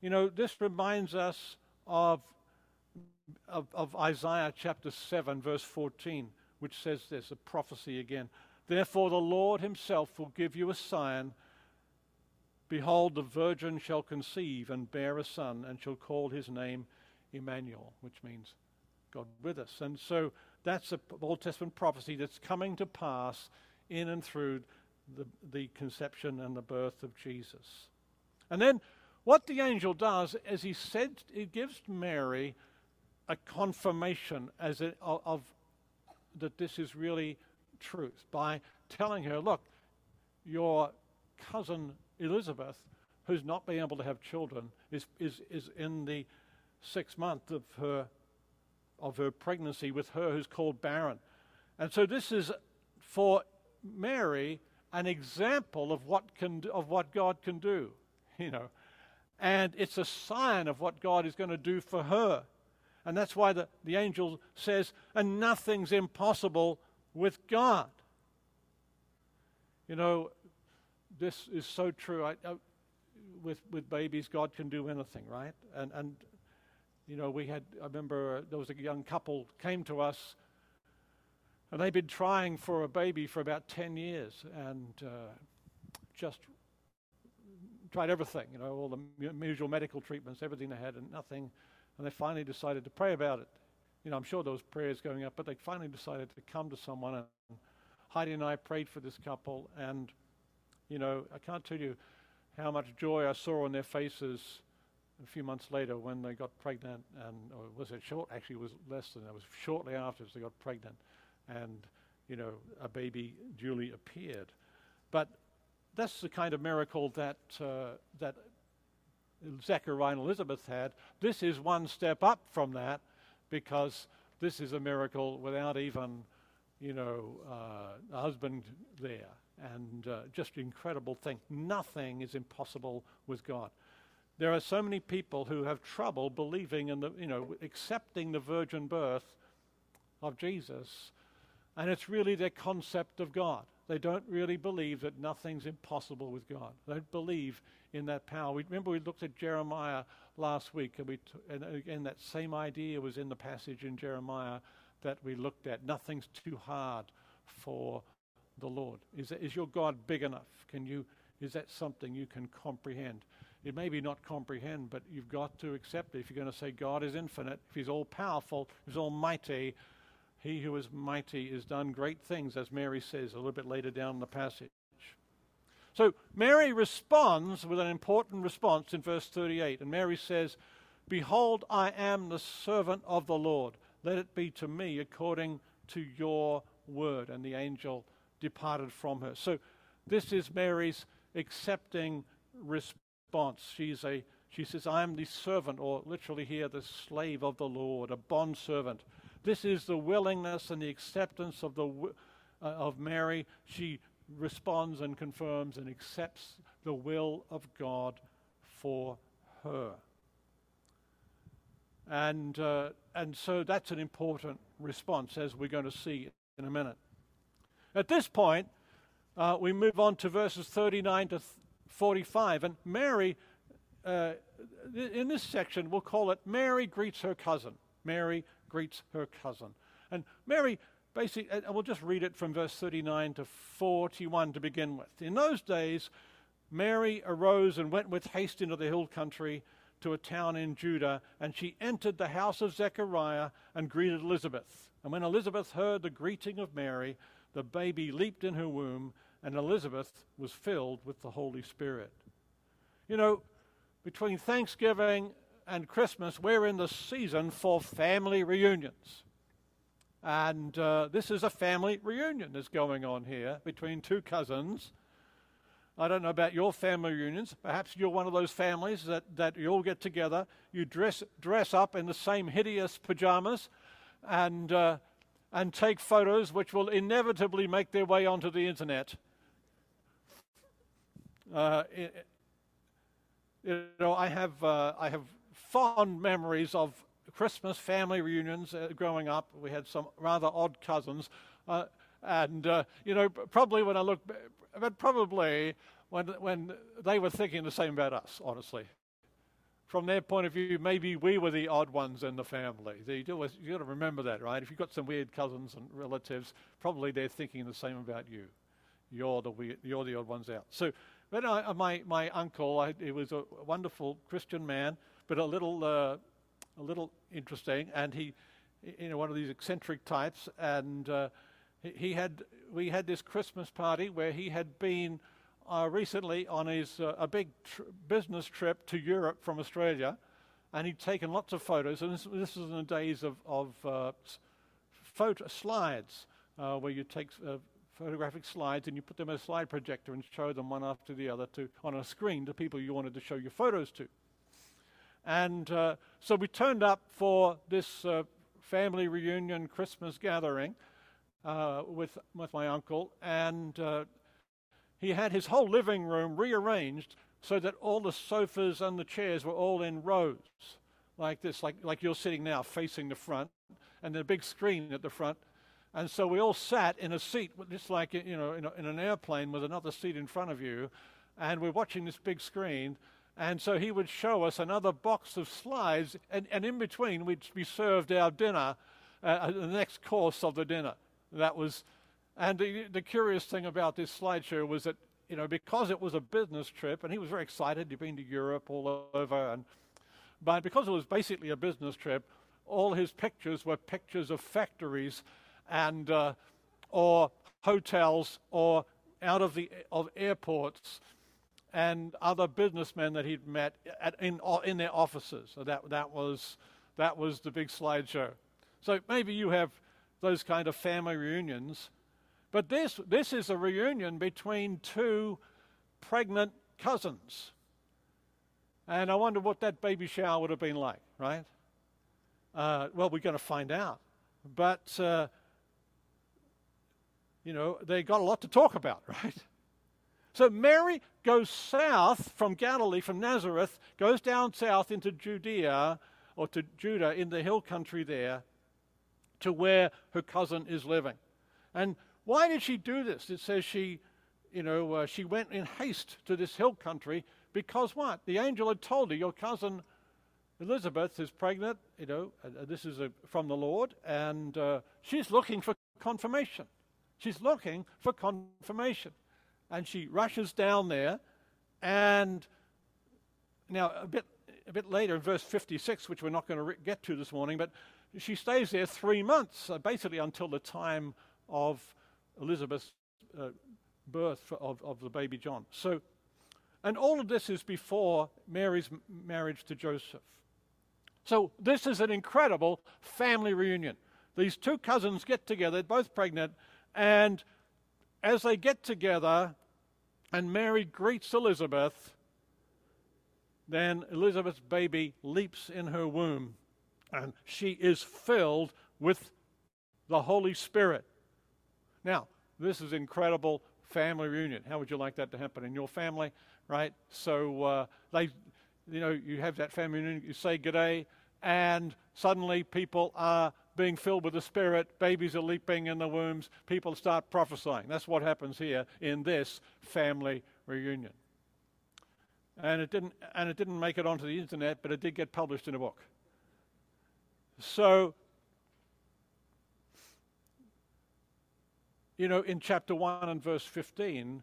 you know, this reminds us of, of, of Isaiah chapter 7, verse 14, which says this a prophecy again. Therefore, the Lord himself will give you a sign. Behold, the virgin shall conceive and bear a son, and shall call his name Emmanuel, which means God with us. And so that's an Old Testament prophecy that's coming to pass in and through the, the conception and the birth of Jesus. And then what the angel does is he said he gives Mary a confirmation as a, of, of that this is really truth by telling her, look, your cousin Elizabeth, who's not been able to have children, is, is, is in the sixth month of her of her pregnancy with her who's called barren. And so this is for Mary an example of what can of what God can do, you know. And it's a sign of what God is going to do for her. And that's why the, the angel says, and nothing's impossible with God. You know, this is so true. I, I, with, with babies, God can do anything, right? And, and you know, we had, I remember uh, there was a young couple came to us and they'd been trying for a baby for about 10 years and uh, just tried everything, you know, all the usual medical treatments, everything they had, and nothing. And they finally decided to pray about it. You know, I'm sure there was prayers going up, but they finally decided to come to someone. And Heidi and I prayed for this couple, and you know, I can't tell you how much joy I saw on their faces a few months later when they got pregnant, and or was it short? Actually, it was less than that. It was shortly after they got pregnant, and you know, a baby duly appeared. But that's the kind of miracle that uh, that Zechariah and Elizabeth had. This is one step up from that, because this is a miracle without even, you know, uh, a husband there, and uh, just incredible thing. Nothing is impossible with God. There are so many people who have trouble believing in the, you know, accepting the virgin birth of Jesus, and it's really their concept of God. They don't really believe that nothing's impossible with God. They don't believe in that power. We, remember we looked at Jeremiah last week, and, we t- and again that same idea was in the passage in Jeremiah that we looked at. Nothing's too hard for the Lord. Is, is your God big enough? Can you? Is that something you can comprehend? It may be not comprehend, but you've got to accept it. If you're going to say God is infinite, if He's all powerful, He's almighty, He who is mighty has done great things, as Mary says a little bit later down in the passage. So Mary responds with an important response in verse 38. And Mary says, Behold, I am the servant of the Lord. Let it be to me according to your word. And the angel departed from her. So this is Mary's accepting response. She's a, she says, I am the servant, or literally here, the slave of the Lord, a bond servant. This is the willingness and the acceptance of, the, uh, of Mary. She responds and confirms and accepts the will of God for her. And, uh, and so that's an important response, as we're going to see in a minute. At this point, uh, we move on to verses 39 to 45. And Mary, uh, in this section, we'll call it Mary greets her cousin. Mary greets her cousin. And Mary basically, and we'll just read it from verse 39 to 41 to begin with. In those days, Mary arose and went with haste into the hill country to a town in Judah, and she entered the house of Zechariah and greeted Elizabeth. And when Elizabeth heard the greeting of Mary, the baby leaped in her womb, and Elizabeth was filled with the Holy Spirit. You know, between Thanksgiving and Christmas, we're in the season for family reunions. And uh, this is a family reunion that's going on here between two cousins. I don't know about your family reunions. Perhaps you're one of those families that, that you all get together, you dress, dress up in the same hideous pajamas, and, uh, and take photos which will inevitably make their way onto the internet. Uh, it, you know, I have, uh, I have fond memories of Christmas family reunions uh, growing up. We had some rather odd cousins. Uh, and, uh, you know, probably when I look, but probably when, when they were thinking the same about us, honestly. From their point of view, maybe we were the odd ones in the family. You do, you got to remember that, right? If you've got some weird cousins and relatives, probably they're thinking the same about you. You're the weird, you're the odd ones out. So, but I, my my uncle, I, he was a wonderful Christian man, but a little uh, a little interesting, and he, you know, one of these eccentric types, and uh, he had we had this Christmas party where he had been uh, recently on his uh, a big tr- business trip to Europe from Australia, and he'd taken lots of photos. And this, this was in the days of of uh, photo slides uh, where you take photographic slides and you put them in a slide projector and show them one after the other to on a screen to people you wanted to show your photos to. And uh, so we turned up for this family reunion Christmas gathering uh, with, with my uncle, and uh, he had his whole living room rearranged so that all the sofas and the chairs were all in rows, like this, like, like you're sitting now facing the front, and a big screen at the front. And so we all sat in a seat, just like you know, in, a, in an airplane with another seat in front of you, and we're watching this big screen. And so he would show us another box of slides, and, and in between we'd be served our dinner, uh, the next course of the dinner. That was, and the, the curious thing about this slideshow was that, you know, because it was a business trip, and he was very excited, he'd been to Europe all over, and, but because it was basically a business trip, all his pictures were pictures of factories and, uh, or hotels, or out of the of airports and other businessmen that he'd met at, in, in their offices. So that, that, was, that was the big slideshow. So maybe you have those kind of family reunions. But this, this is a reunion between two pregnant cousins. And I wonder what that baby shower would have been like, right? Uh, well, we're going to find out. But, uh, you know, they got a lot to talk about, right? So Mary goes south from Galilee, from Nazareth, goes down south into Judea, or to Judah in the hill country there, to where her cousin is living. And why did she do this? It says she, you know, uh, she went in haste to this hill country because what? The angel had told her, your cousin Elizabeth is pregnant, you know, uh, this is a, from the Lord, and uh, she's looking for confirmation. She's looking for confirmation. And she rushes down there, and now a bit, a bit later in verse 56, which we're not going to re- get to this morning, but she stays there three months, uh, basically until the time of Elizabeth's uh, birth of, of the baby John. So, and all of this is before Mary's m- marriage to Joseph. So, this is an incredible family reunion. These two cousins get together, both pregnant, and as they get together, and Mary greets Elizabeth, then Elizabeth's baby leaps in her womb and she is filled with the Holy Spirit. Now, this is incredible family reunion. How would you like that to happen in your family, right? So uh, they, you know, you have that family reunion. You say good day, and suddenly people are being filled with the Spirit. Babies are leaping in the wombs. People start prophesying. That's what happens here in this family reunion. And it didn't, and it didn't make it onto the internet, but it did get published in a book. So, you know, in chapter 1 and verse 15,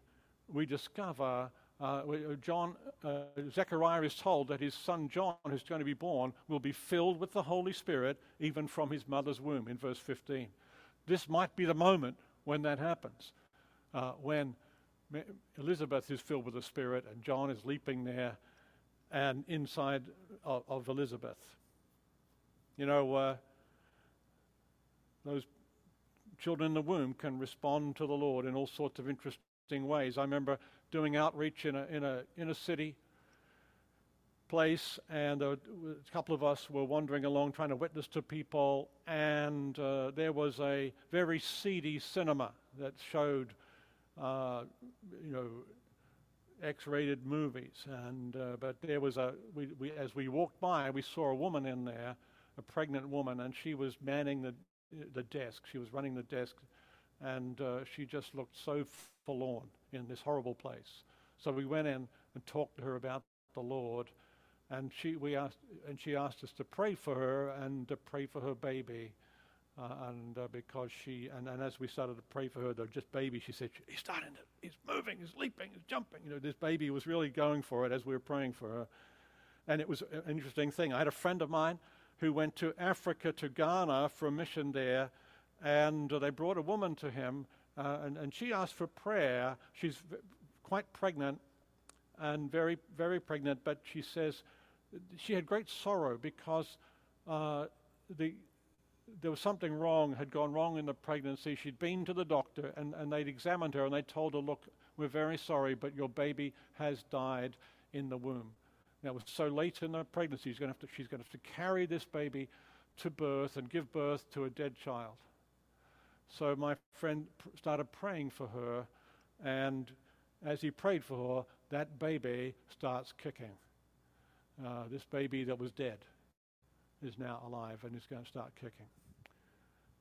we discover uh, uh, John, uh, Zechariah is told that his son John, who's going to be born, will be filled with the Holy Spirit even from his mother's womb, in verse 15. This might be the moment when that happens, uh, when Elizabeth is filled with the Spirit and John is leaping there and inside of, of Elizabeth. You know, uh, those children in the womb can respond to the Lord in all sorts of interesting ways. I remember doing outreach in a, in a, in a city place, and a couple of us were wandering along trying to witness to people, and uh, there was a very seedy cinema that showed, uh, you know, X-rated movies, and uh, but there was a we, we as we walked by, we saw a woman in there, a pregnant woman, and she was manning the the desk. She was running the desk, and uh, she just looked so forlorn in this horrible place. So we went in and talked to her about the Lord, and she we asked and she asked us to pray for her and to pray for her baby. Uh, and uh, because she and, and as we started to pray for her, the just baby, she said he's starting to, he's moving, he's leaping, he's jumping. You know, this baby was really going for it as we were praying for her, and it was an interesting thing. I had a friend of mine who went to Africa to Ghana for a mission there, and uh, they brought a woman to him, uh, and, and she asked for prayer. She's v- quite pregnant, and very very pregnant, but she says she had great sorrow because uh, the there was something wrong, had gone wrong in the pregnancy. She'd been to the doctor and, and they'd examined her and they told her, Look, we're very sorry, but your baby has died in the womb. Now, it was so late in the pregnancy, she's going, to, she's going to have to carry this baby to birth and give birth to a dead child. So my friend pr- started praying for her, and as he prayed for her, that baby starts kicking. Uh, this baby that was dead is now alive and is going to start kicking.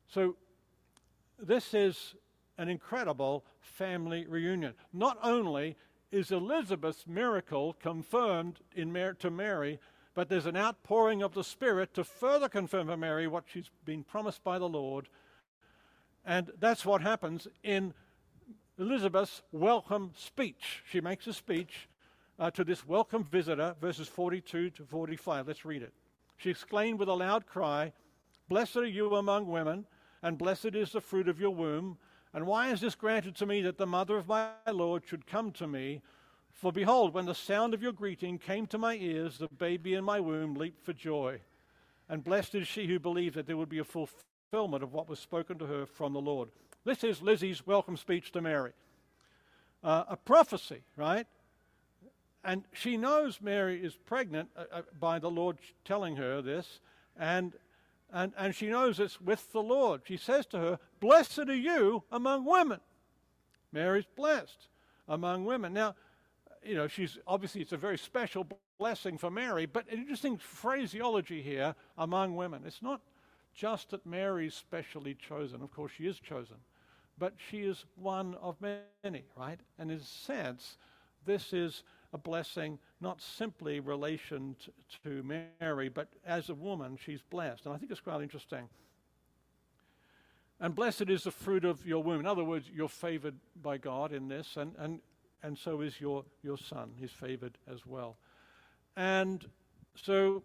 So, this is an incredible family reunion. Not only is Elizabeth's miracle confirmed in Mar- to Mary, but there's an outpouring of the Spirit to further confirm for Mary what she's been promised by the Lord. And that's what happens in Elizabeth's welcome speech. She makes a speech uh, to this welcome visitor, verses 42 to 45. Let's read it. She exclaimed with a loud cry, Blessed are you among women, and blessed is the fruit of your womb. And why is this granted to me that the mother of my Lord should come to me? For behold, when the sound of your greeting came to my ears, the baby in my womb leaped for joy. And blessed is she who believed that there would be a fulfillment of what was spoken to her from the Lord. This is Lizzie's welcome speech to Mary. Uh, a prophecy, right? And she knows Mary is pregnant uh, uh, by the Lord telling her this, and, and, and she knows it's with the Lord. She says to her, Blessed are you among women. Mary's blessed among women. Now, you know, she's obviously it's a very special blessing for Mary, but interesting phraseology here among women. It's not just that Mary's specially chosen. Of course, she is chosen, but she is one of many, right? And in a sense, this is a blessing, not simply relation to, to Mary, but as a woman, she's blessed. And I think it's quite interesting. And blessed is the fruit of your womb. In other words, you're favored by God in this, and, and, and so is your, your son. He's favored as well. And so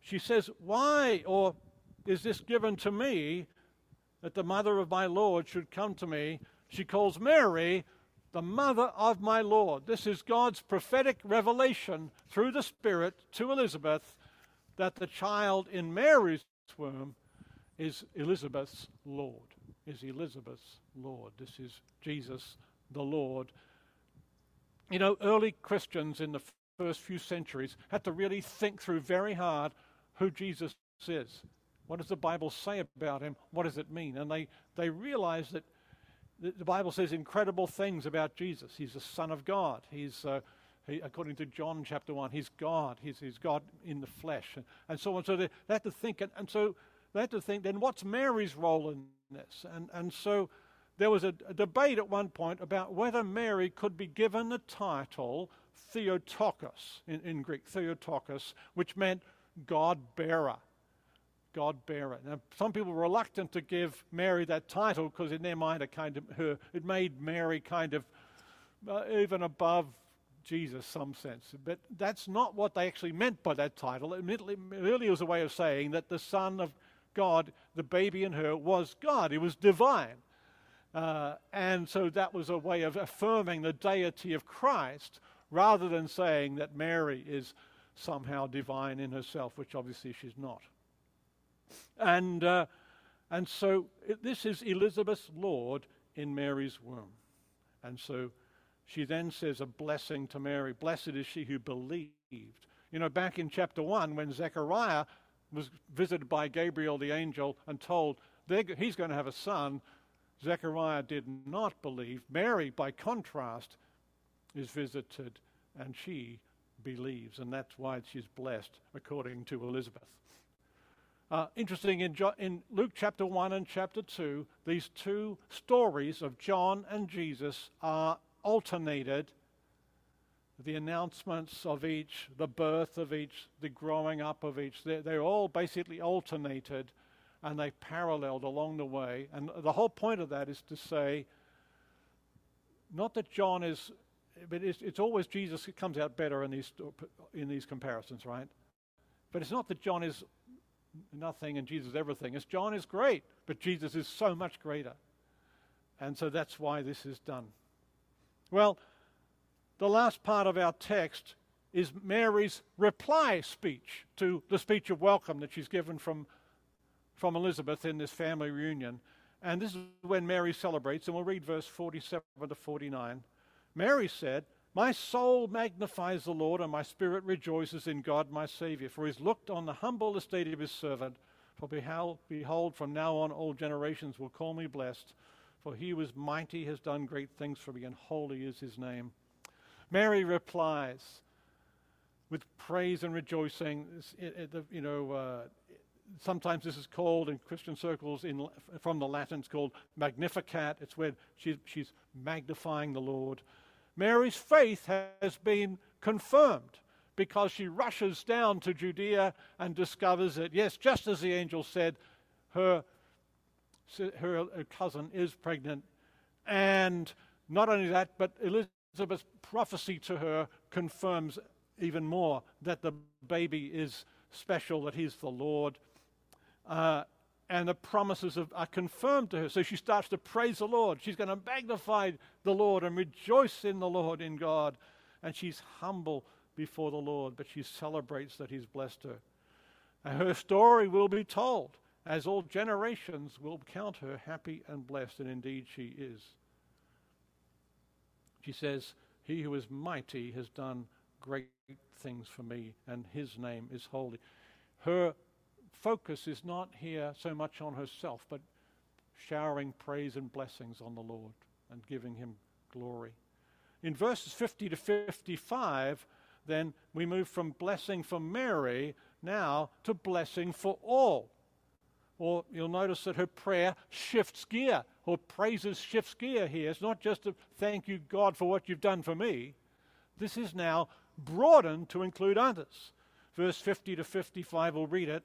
she says, Why, or is this given to me that the mother of my Lord should come to me? She calls Mary the mother of my Lord. This is God's prophetic revelation through the Spirit to Elizabeth that the child in Mary's womb is Elizabeth's Lord. Is Elizabeth's Lord. This is Jesus the Lord. You know, early Christians in the first few centuries had to really think through very hard who Jesus is. What does the Bible say about him? What does it mean? And they, they realized that the Bible says incredible things about Jesus. He's the Son of God. He's, uh, he, according to John chapter 1, he's God. He's, he's God in the flesh, and, and so on. So they, they had to think, and, and, so they had to think, then what's Mary's role in this? And, and so there was a, a debate at one point about whether Mary could be given the title Theotokos in, in Greek, Theotokos, which meant God bearer. God bearer. Now, some people were reluctant to give Mary that title because in their mind it kind of her it made Mary kind of uh, even above Jesus, some sense. But that's not what they actually meant by that title. It really was a way of saying that the Son of God, the baby in her, was God. He was divine. Uh, and so that was a way of affirming the deity of Christ rather than saying that Mary is somehow divine in herself, which obviously she's not. And, uh, and so it, this is Elizabeth's Lord in Mary's womb. And so she then says a blessing to Mary Blessed is she who believed. You know, back in chapter 1, when Zechariah was visited by Gabriel the angel and told he's going to have a son, Zechariah did not believe. Mary, by contrast, is visited and she believes, and that's why she's blessed, according to Elizabeth. Uh, interesting, in, jo- in Luke chapter 1 and chapter 2, these two stories of John and Jesus are alternated. The announcements of each, the birth of each, the growing up of each, they're, they're all basically alternated and they paralleled along the way. And the whole point of that is to say, not that John is, but it's, it's always Jesus comes out better in these, in these comparisons, right? But it's not that John is nothing and Jesus everything. It's John is great, but Jesus is so much greater. And so that's why this is done. Well, the last part of our text is Mary's reply speech to the speech of welcome that she's given from from Elizabeth in this family reunion. And this is when Mary celebrates, and we'll read verse 47 to 49. Mary said, My soul magnifies the Lord, and my spirit rejoices in God my Savior, for he's looked on the humble estate of his servant. For behold, from now on all generations will call me blessed. For he was mighty, has done great things for me, and holy is his name. Mary replies with praise and rejoicing. You know, uh, sometimes this is called in Christian circles in, from the Latin, it's called Magnificat. It's where she's, she's magnifying the Lord. Mary's faith has been confirmed because she rushes down to Judea and discovers that, yes, just as the angel said, her, her cousin is pregnant. And not only that, but Elizabeth's prophecy to her confirms even more that the baby is special, that he's the Lord. Uh, and the promises of, are confirmed to her. So she starts to praise the Lord. She's going to magnify the Lord and rejoice in the Lord, in God. And she's humble before the Lord, but she celebrates that He's blessed her. And her story will be told, as all generations will count her happy and blessed, and indeed she is. She says, He who is mighty has done great things for me, and His name is holy. Her focus is not here so much on herself, but showering praise and blessings on the Lord and giving him glory. In verses 50 to 55, then we move from blessing for Mary now to blessing for all. Or you'll notice that her prayer shifts gear, or praises shifts gear here. It's not just a thank you, God, for what you've done for me. This is now broadened to include others. Verse 50 to 55, we'll read it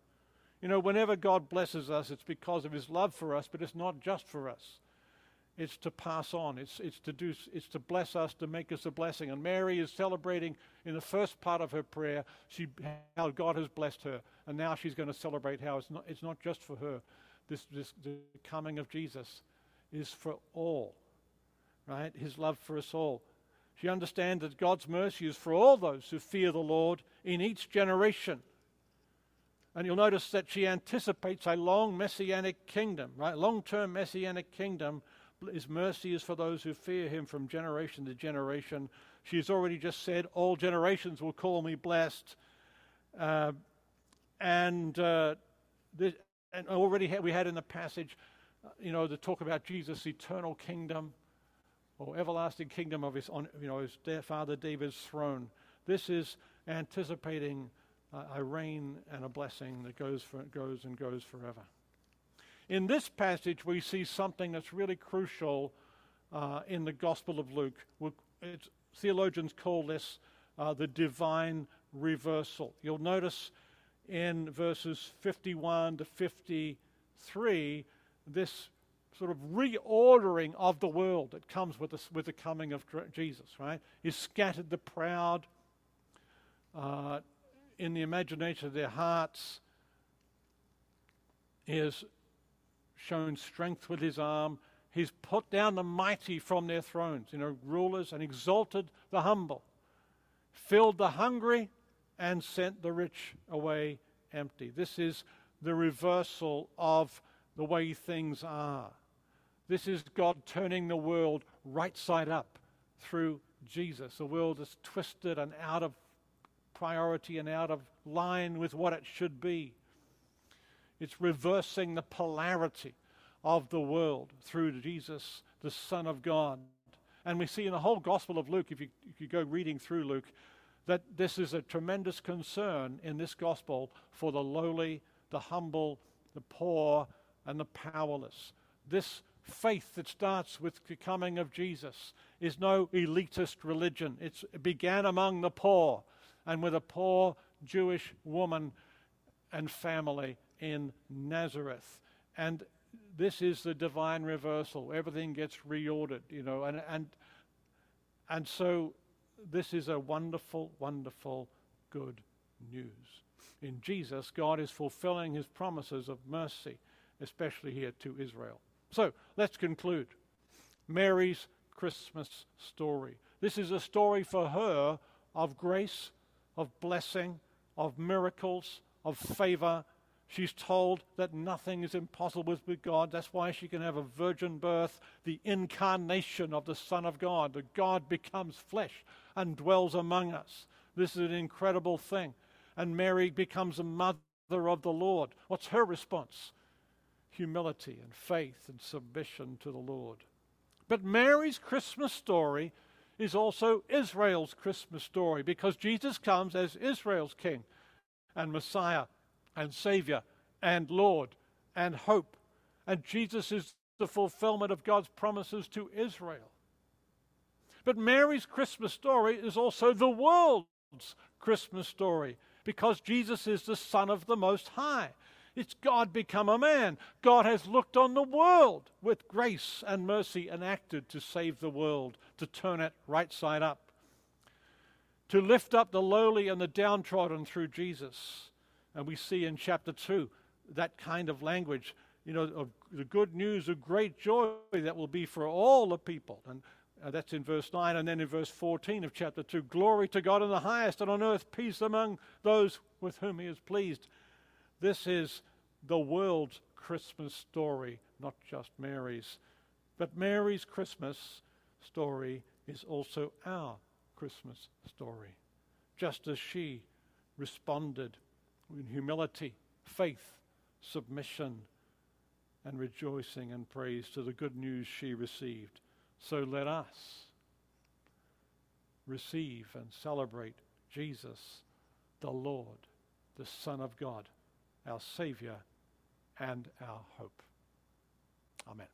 You know, whenever God blesses us, it's because of his love for us, but it's not just for us. It's to pass on. It's, it's, to do, it's to bless us, to make us a blessing. And Mary is celebrating in the first part of her prayer she, how God has blessed her. And now she's going to celebrate how it's not, it's not just for her. This, this, the coming of Jesus is for all, right? His love for us all. She understands that God's mercy is for all those who fear the Lord in each generation. And you'll notice that she anticipates a long messianic kingdom, right? Long term messianic kingdom. His mercy is for those who fear him from generation to generation. She's already just said, All generations will call me blessed. Uh, and, uh, this, and already we had in the passage, uh, you know, the talk about Jesus' eternal kingdom or everlasting kingdom of his, on, you know, his father David's throne. This is anticipating a reign and a blessing that goes, for, goes and goes forever. In this passage, we see something that's really crucial uh, in the Gospel of Luke. theologians call this uh, the divine reversal. You'll notice in verses 51 to 53 this sort of reordering of the world that comes with the, with the coming of Jesus, right? He scattered the proud uh, in the imagination of their hearts. He has shown strength with his arm. He's put down the mighty from their thrones, you know, rulers, and exalted the humble, filled the hungry, and sent the rich away empty. This is the reversal of the way things are. This is God turning the world right side up through Jesus. The world is twisted and out of priority and out of line with what it should be. It's reversing the polarity of the world through Jesus, the Son of God. And we see in the whole Gospel of Luke, if you, if you go reading through Luke, that this is a tremendous concern in this Gospel for the lowly, the humble, the poor, and the powerless. This faith that starts with the coming of Jesus is no elitist religion. It began among the poor and with a poor Jewish woman and family in Nazareth. And this is the divine reversal. Everything gets reordered, you know, and and and so this is a wonderful, wonderful good news. In Jesus, God is fulfilling his promises of mercy, especially here to Israel. So let's conclude. Mary's Christmas story. This is a story for her of grace, of blessing, of miracles, of favor, She's told that nothing is impossible with God. That's why she can have a virgin birth, the incarnation of the Son of God. That God becomes flesh and dwells among us. This is an incredible thing. And Mary becomes a mother of the Lord. What's her response? Humility and faith and submission to the Lord. But Mary's Christmas story is also Israel's Christmas story because Jesus comes as Israel's king and Messiah and Savior and Lord and hope. And Jesus is the fulfillment of God's promises to Israel. But Mary's Christmas story is also the world's Christmas story because Jesus is the Son of the Most High. It's God become a man. God has looked on the world with grace and mercy and acted to save the world, to turn it right side up, to lift up the lowly and the downtrodden through Jesus and we see in chapter 2 that kind of language, you know, of the good news of great joy that will be for all the people. And uh, that's in verse 9. And then in verse 14 of chapter 2 Glory to God in the highest, and on earth peace among those with whom he is pleased. This is the world's Christmas story, not just Mary's. But Mary's Christmas story is also our Christmas story. Just as she responded in humility, faith, submission, and rejoicing and praise to the good news she received. So let us receive and celebrate Jesus, the Lord, the Son of God, our Savior and our hope. Amen.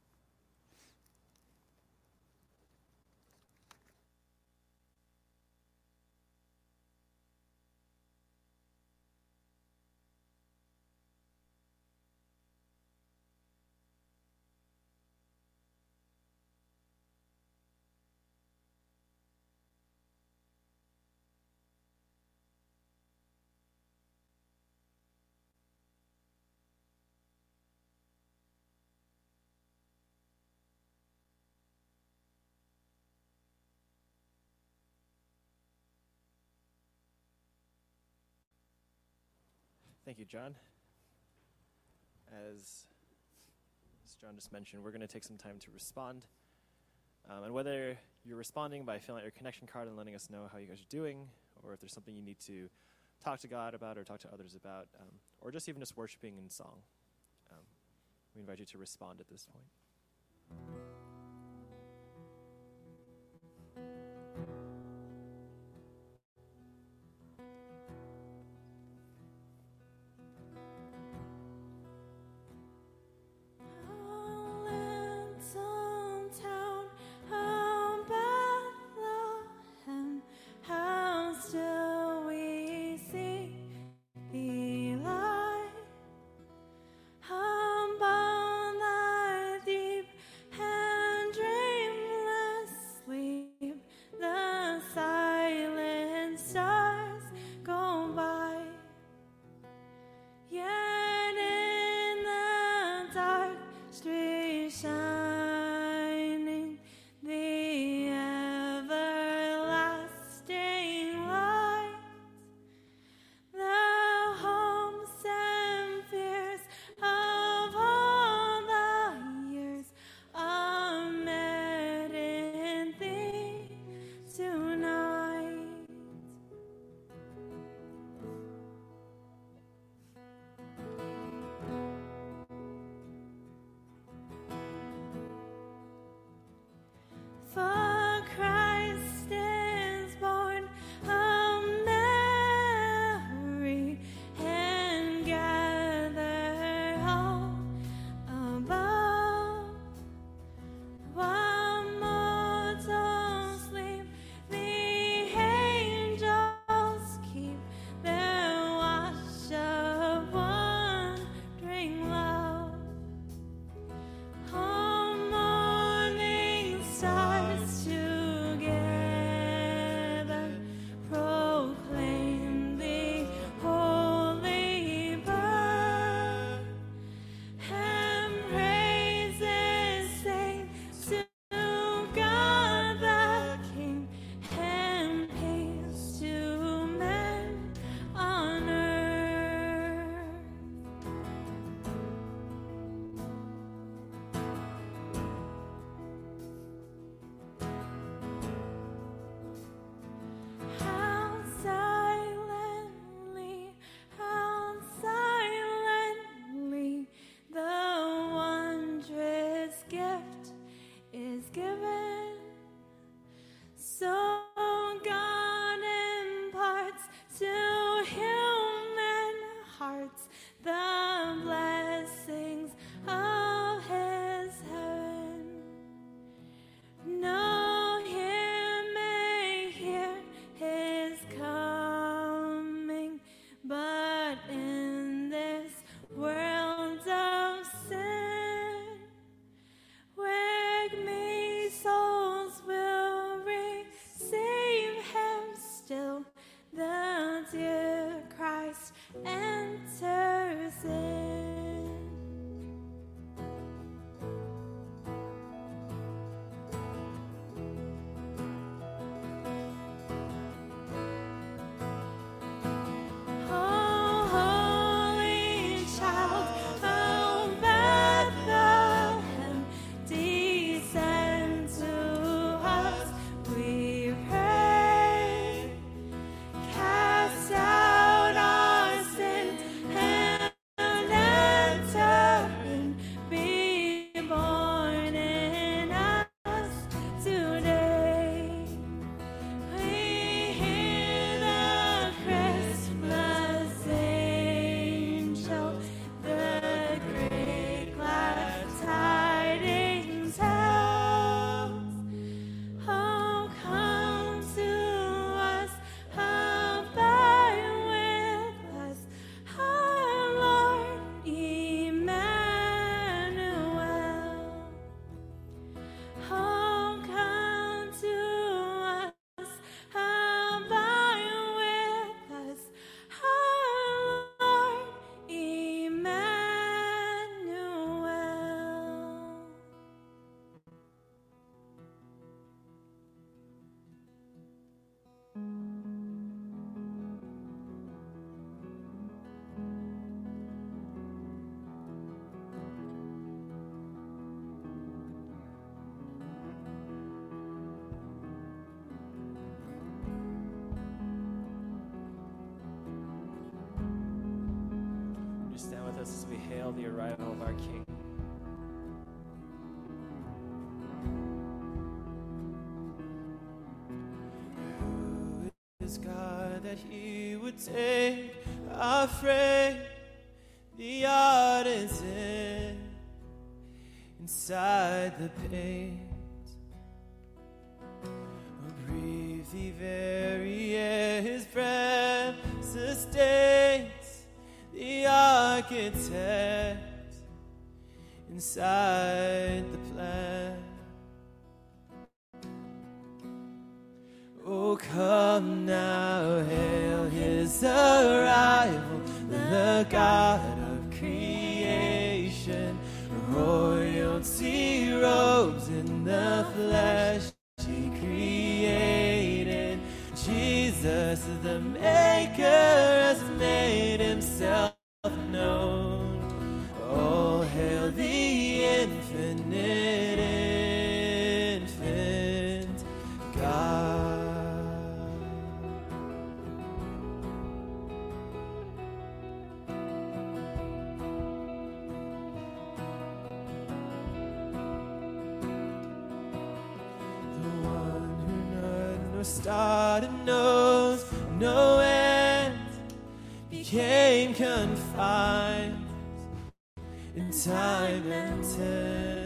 Thank you, John. As, as John just mentioned, we're going to take some time to respond. Um, and whether you're responding by filling out your connection card and letting us know how you guys are doing, or if there's something you need to talk to God about or talk to others about, um, or just even just worshiping in song, um, we invite you to respond at this point. with us as we hail the arrival of our King. it's start and knows no end, became confined in time and time.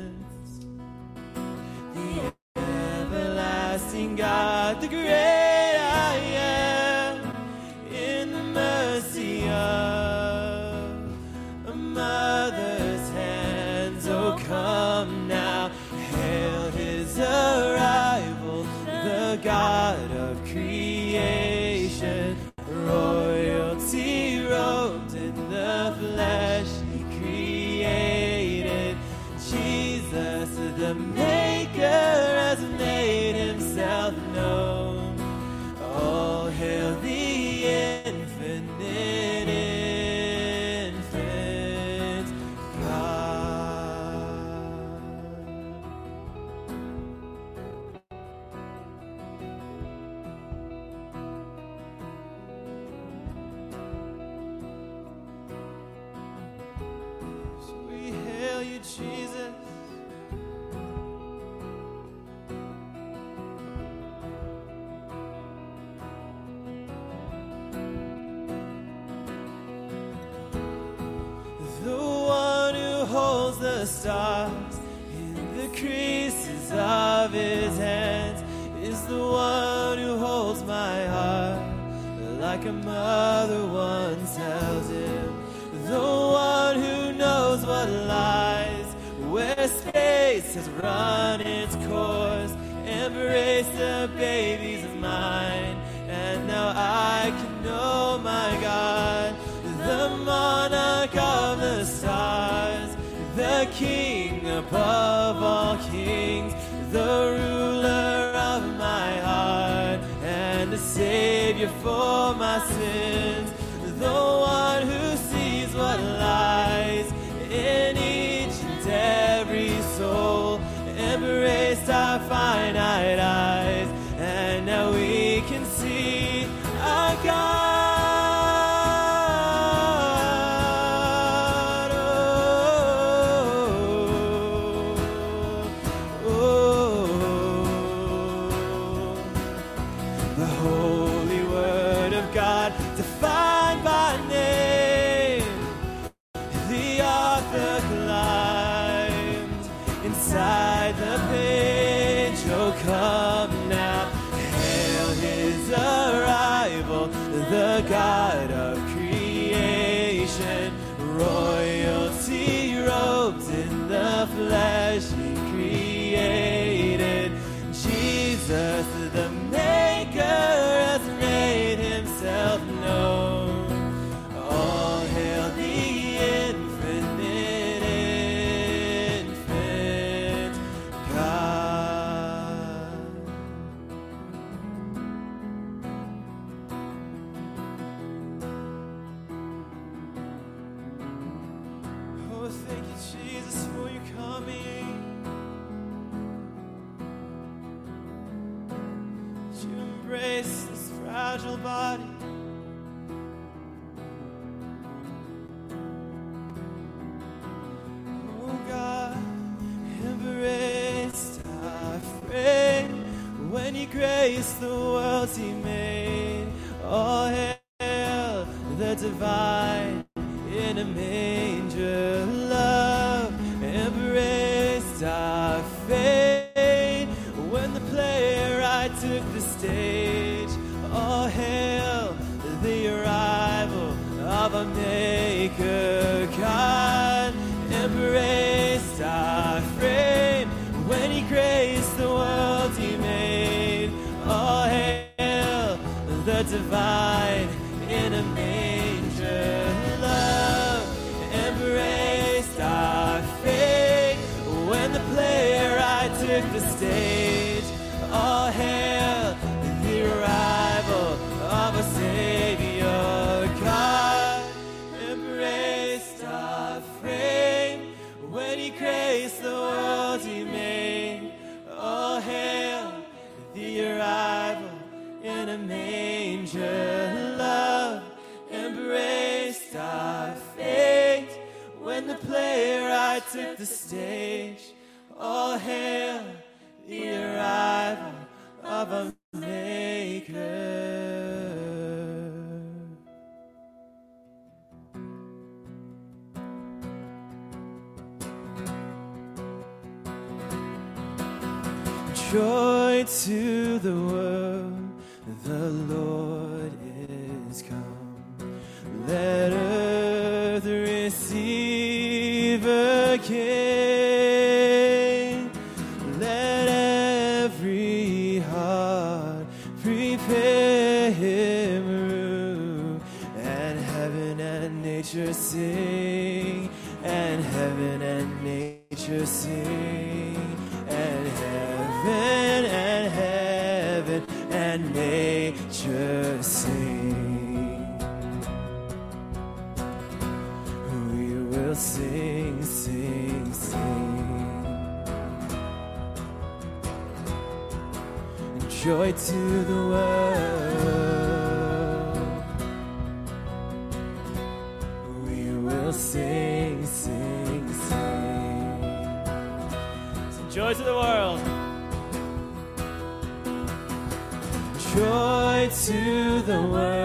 the whole joy to the world. The Lord is come. Let earth receive a king. Let every heart prepare him room. And heaven and nature sing. And heaven and nature sing. joy to the world. We will sing, sing, sing. Some joy to the world. Joy to the world.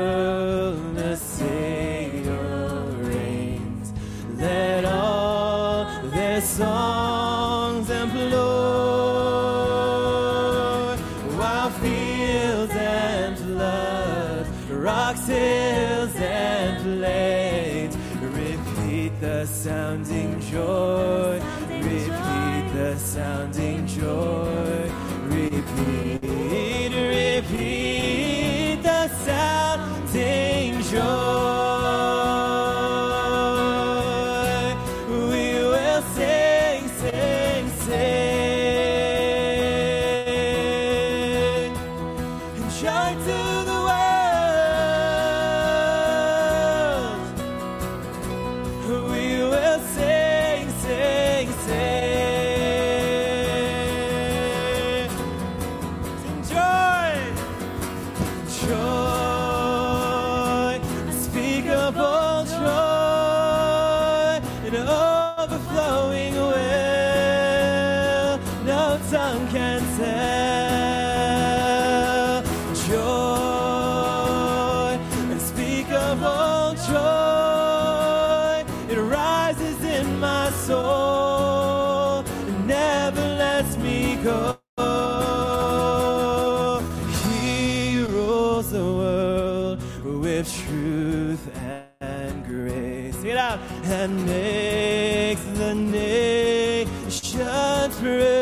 Nations prove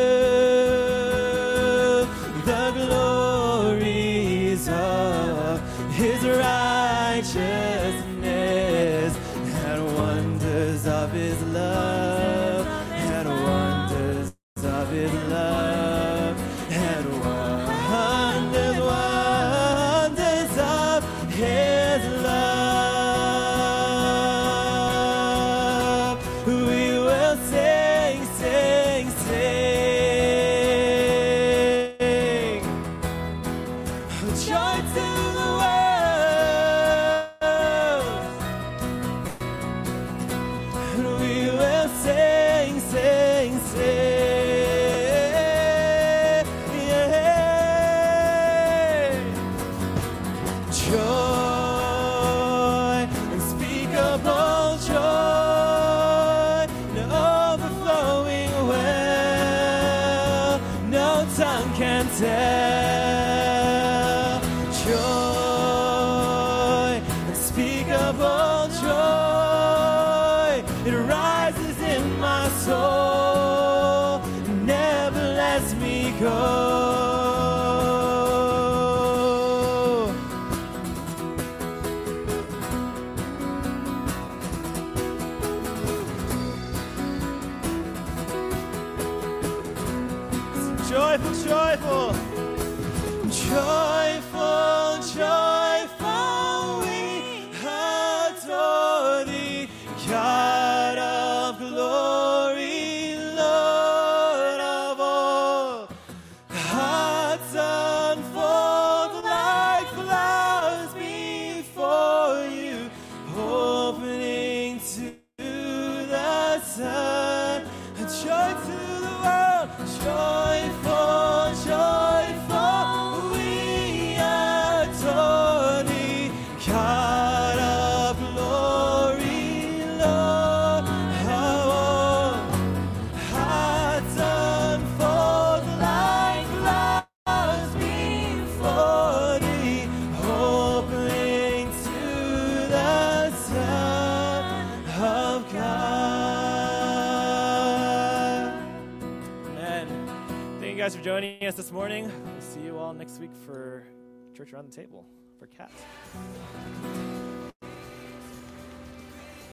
Around the Table for Cats.